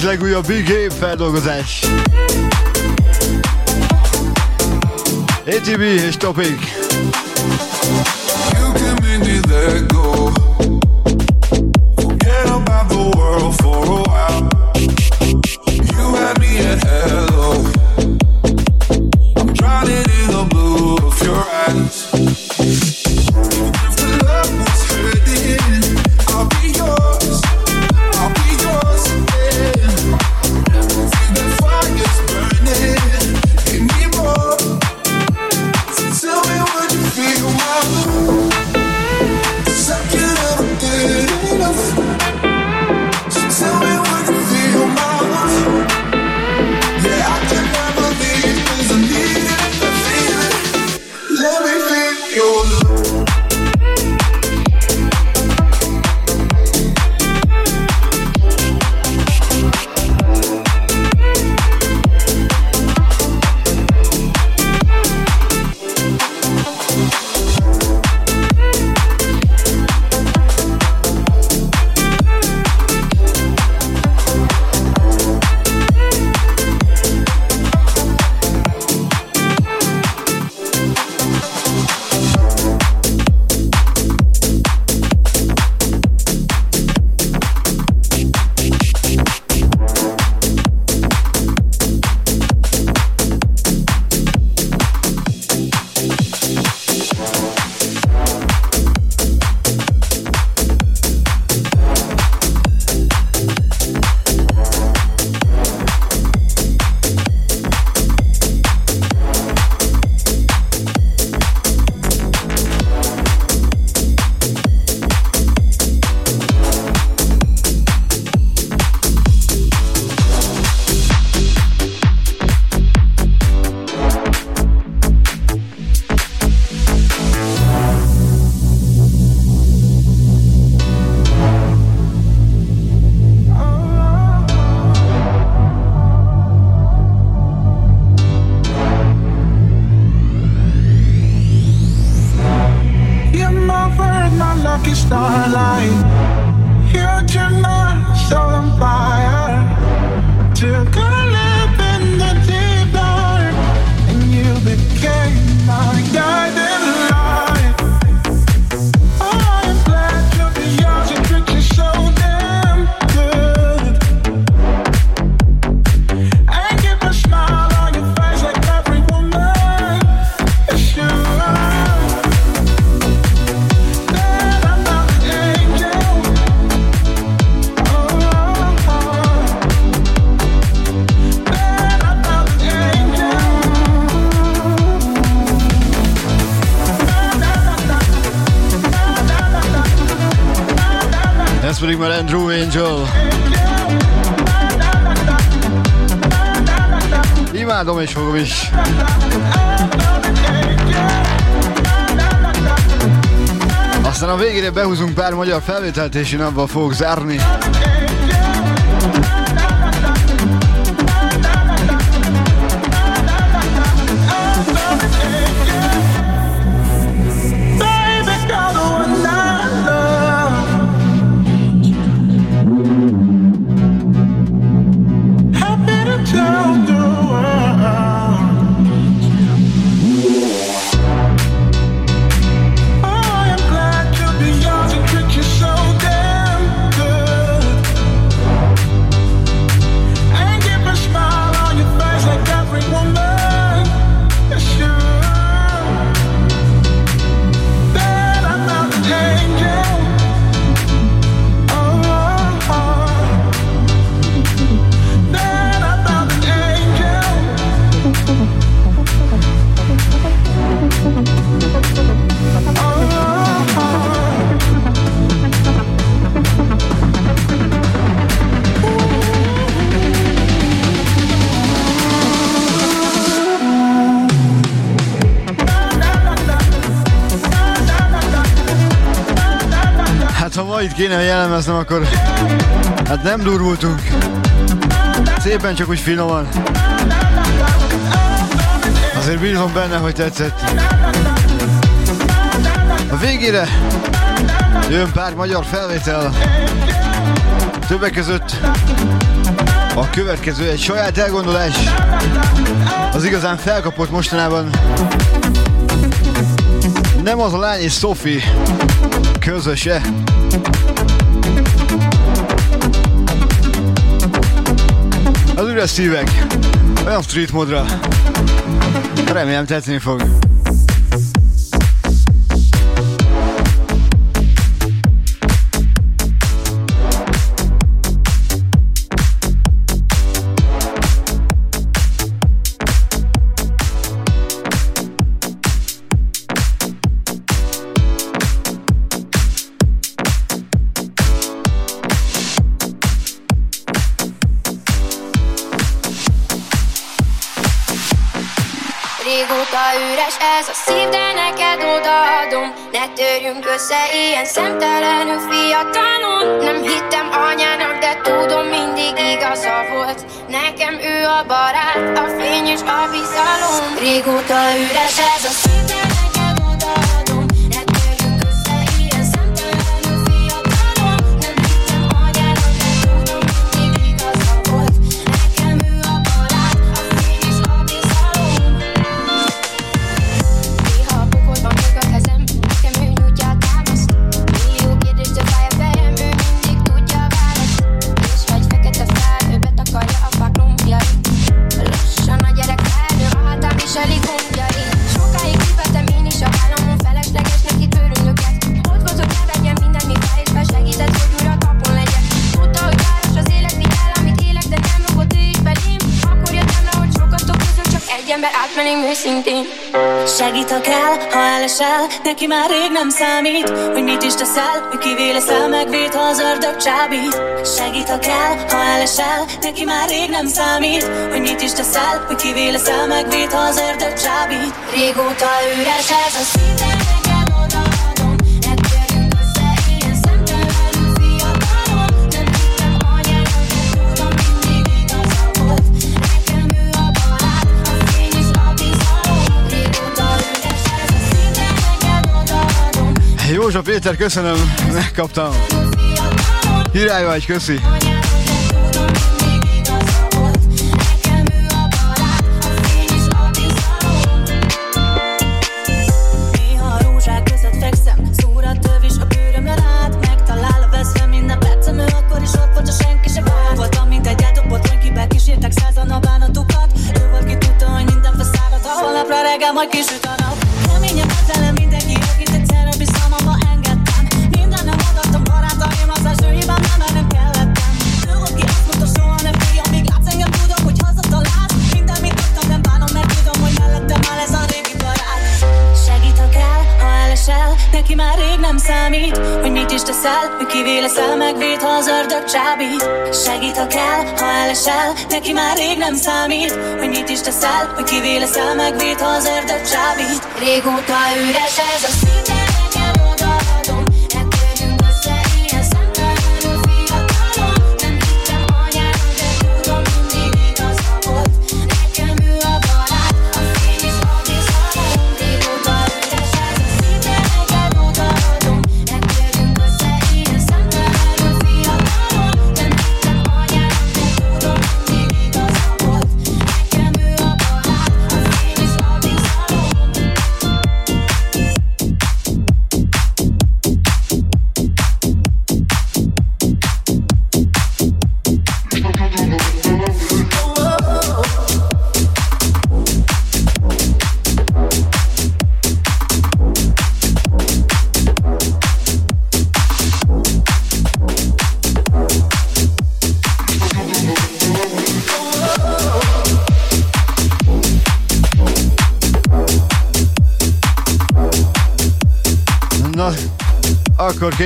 Legújabb Big Game feldolgozás. ATB és Topic. You can Andrew Angel. Imádom és fogom is. Aztán a végére behúzunk pár magyar felvételt, és én abban fogok zárni. Itt kéne jellemeznem, akkor hát nem durvultunk. Szépen csak úgy finoman. Azért bízom benne, hogy tetszett. A végére jön pár magyar felvétel. Többek között a következő egy saját elgondolás. Az igazán felkapott mostanában. Nem az a lány és Sophie közöse. Az üres szívek, olyan street modra. Remélem tetszeni fog. Üres ez a szív, de neked odaadom. Ne törjünk össze ilyen szemtelenül fiatalon. Nem hittem anyának, de tudom mindig igaza volt. Nekem ő a barát, a fény és a bizalom. Régóta üres ez a szív, ha elesel, neki már rég nem számít Hogy mit is teszel, ő kivé leszel, megvéd, ha az ördög csábít. Segítek el, ha elesel, neki már rég nem számít Hogy mit is teszel, hogy kivé leszel, megvéd, ha az ördög csábít. Régóta üres ez a szív, Józsa Péter, köszönöm, megkaptam. Király vagy, köszi. reggel majd kisüt a számít Hogy mit is teszel, hogy kivé leszel, megvéd, ha az ördög csábít. Segít, ha kell, ha elesel, neki már rég nem számít. Hogy mit is teszel, hogy kivé leszel, megvéd, ha az ördög csábít. Régóta üres ez a szinte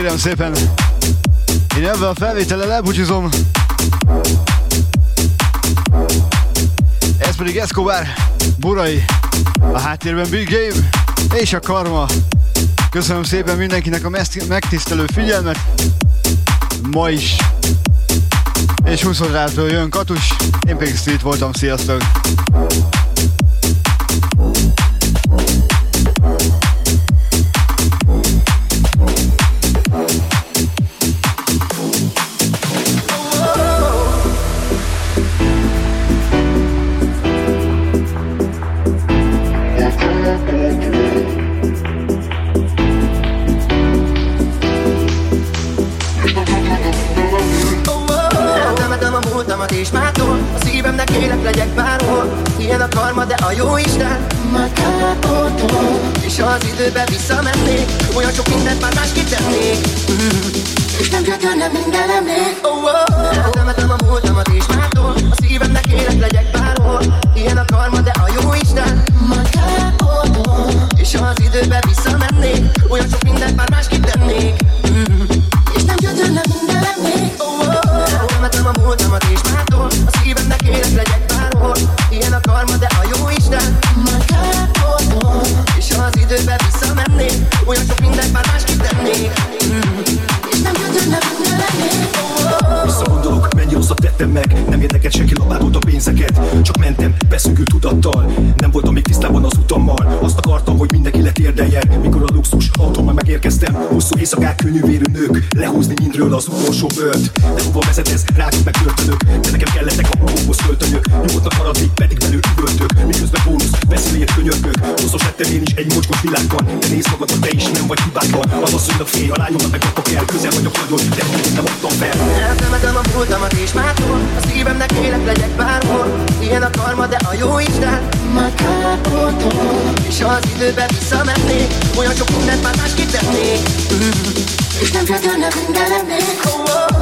kérem szépen, én ebben a felvétellel elbúcsúzom. Ez pedig Escobar, Burai, a háttérben Big Game és a Karma. Köszönöm szépen mindenkinek a megtisztelő figyelmet. Ma is. És 20 jön Katus, én pedig Street voltam, sziasztok! jó Isten Már kárpótlom És az időbe visszamennék Olyan sok mindent már másképp tennék mm. És nem kell törnem minden emlék oh, oh, oh. Eltemetem a múltamat és mától A szívemnek élet legyek bárhol Ilyen a olcsó De hova vezet ez? Rákok meg költönök De nekem kellettek a hóhoz költönyök Nyugodtan maradni, pedig belül üvöltök. Miközben bónusz, beszélért könyörgök. Hosszos lettem én is egy mocskos világban. De nézd magad, te is nem vagy hibátlan. Az asszony a fél, a lányomat meg apa kell Közel vagyok nagyon, de nem adtam fel. Eltemetem a pultamat és mától A szívemnek élek legyek bárhol. Ilyen a karma, de a jó Isten. Már kárpótol És az időbe visszamennék Olyan sok mindent már másképp tetnék It's time for the love and gotta make a war.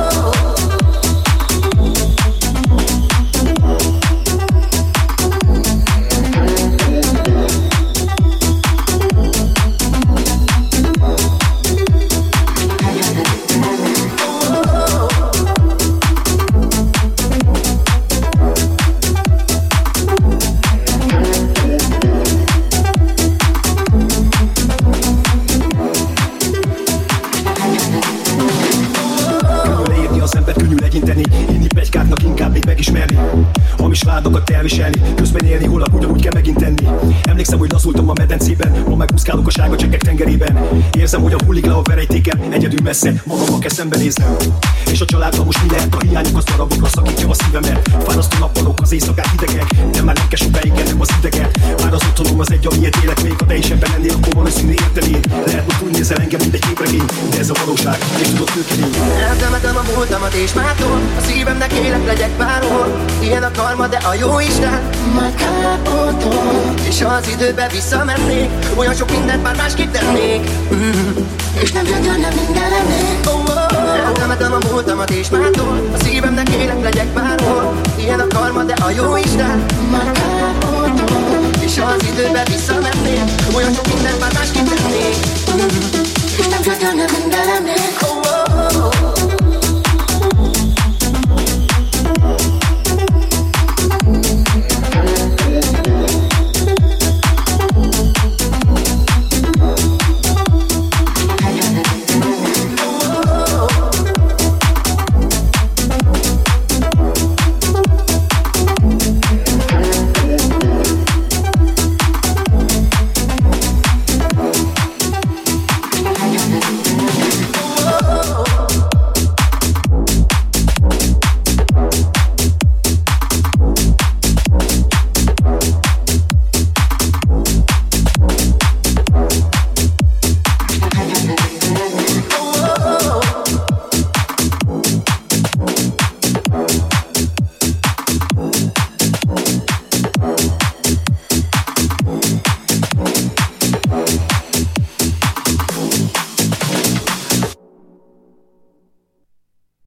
Érzem, hogy a hullik le a verejtékem Egyedül messze, magammal kell szembenéznem És a családban most mi lehet a hiányok az darabokra szakítja a szívemet. Fárasztó nappalok, az éjszakák hidegek De már nem kell nem az ideget. Már az otthonom az egy, amiért élek még Ha te is ebben lennél, akkor valószínű értenéd Lehet, hogy úgy nézel engem, mint egy képregény De ez a valóság, és tudod főkedni Eltemetem a múltamat és mától A szívemnek élek legyek bárhol. Ilyen a karma, de a jó Isten. Már kápotol És ha az időbe visszamennék Olyan sok mindent már másképp tennék. Mm. És nem jönne minden lennék oh, oh. A hát a múltamat és már túl A szívemnek élek legyek bárhol. Ilyen a karma, de a jó Isten. Már kárpótol És ha az időbe visszamennék. Olyan sok minden már másképp tennék. És nem csak önne mindenemnek oh, oh, oh. oh.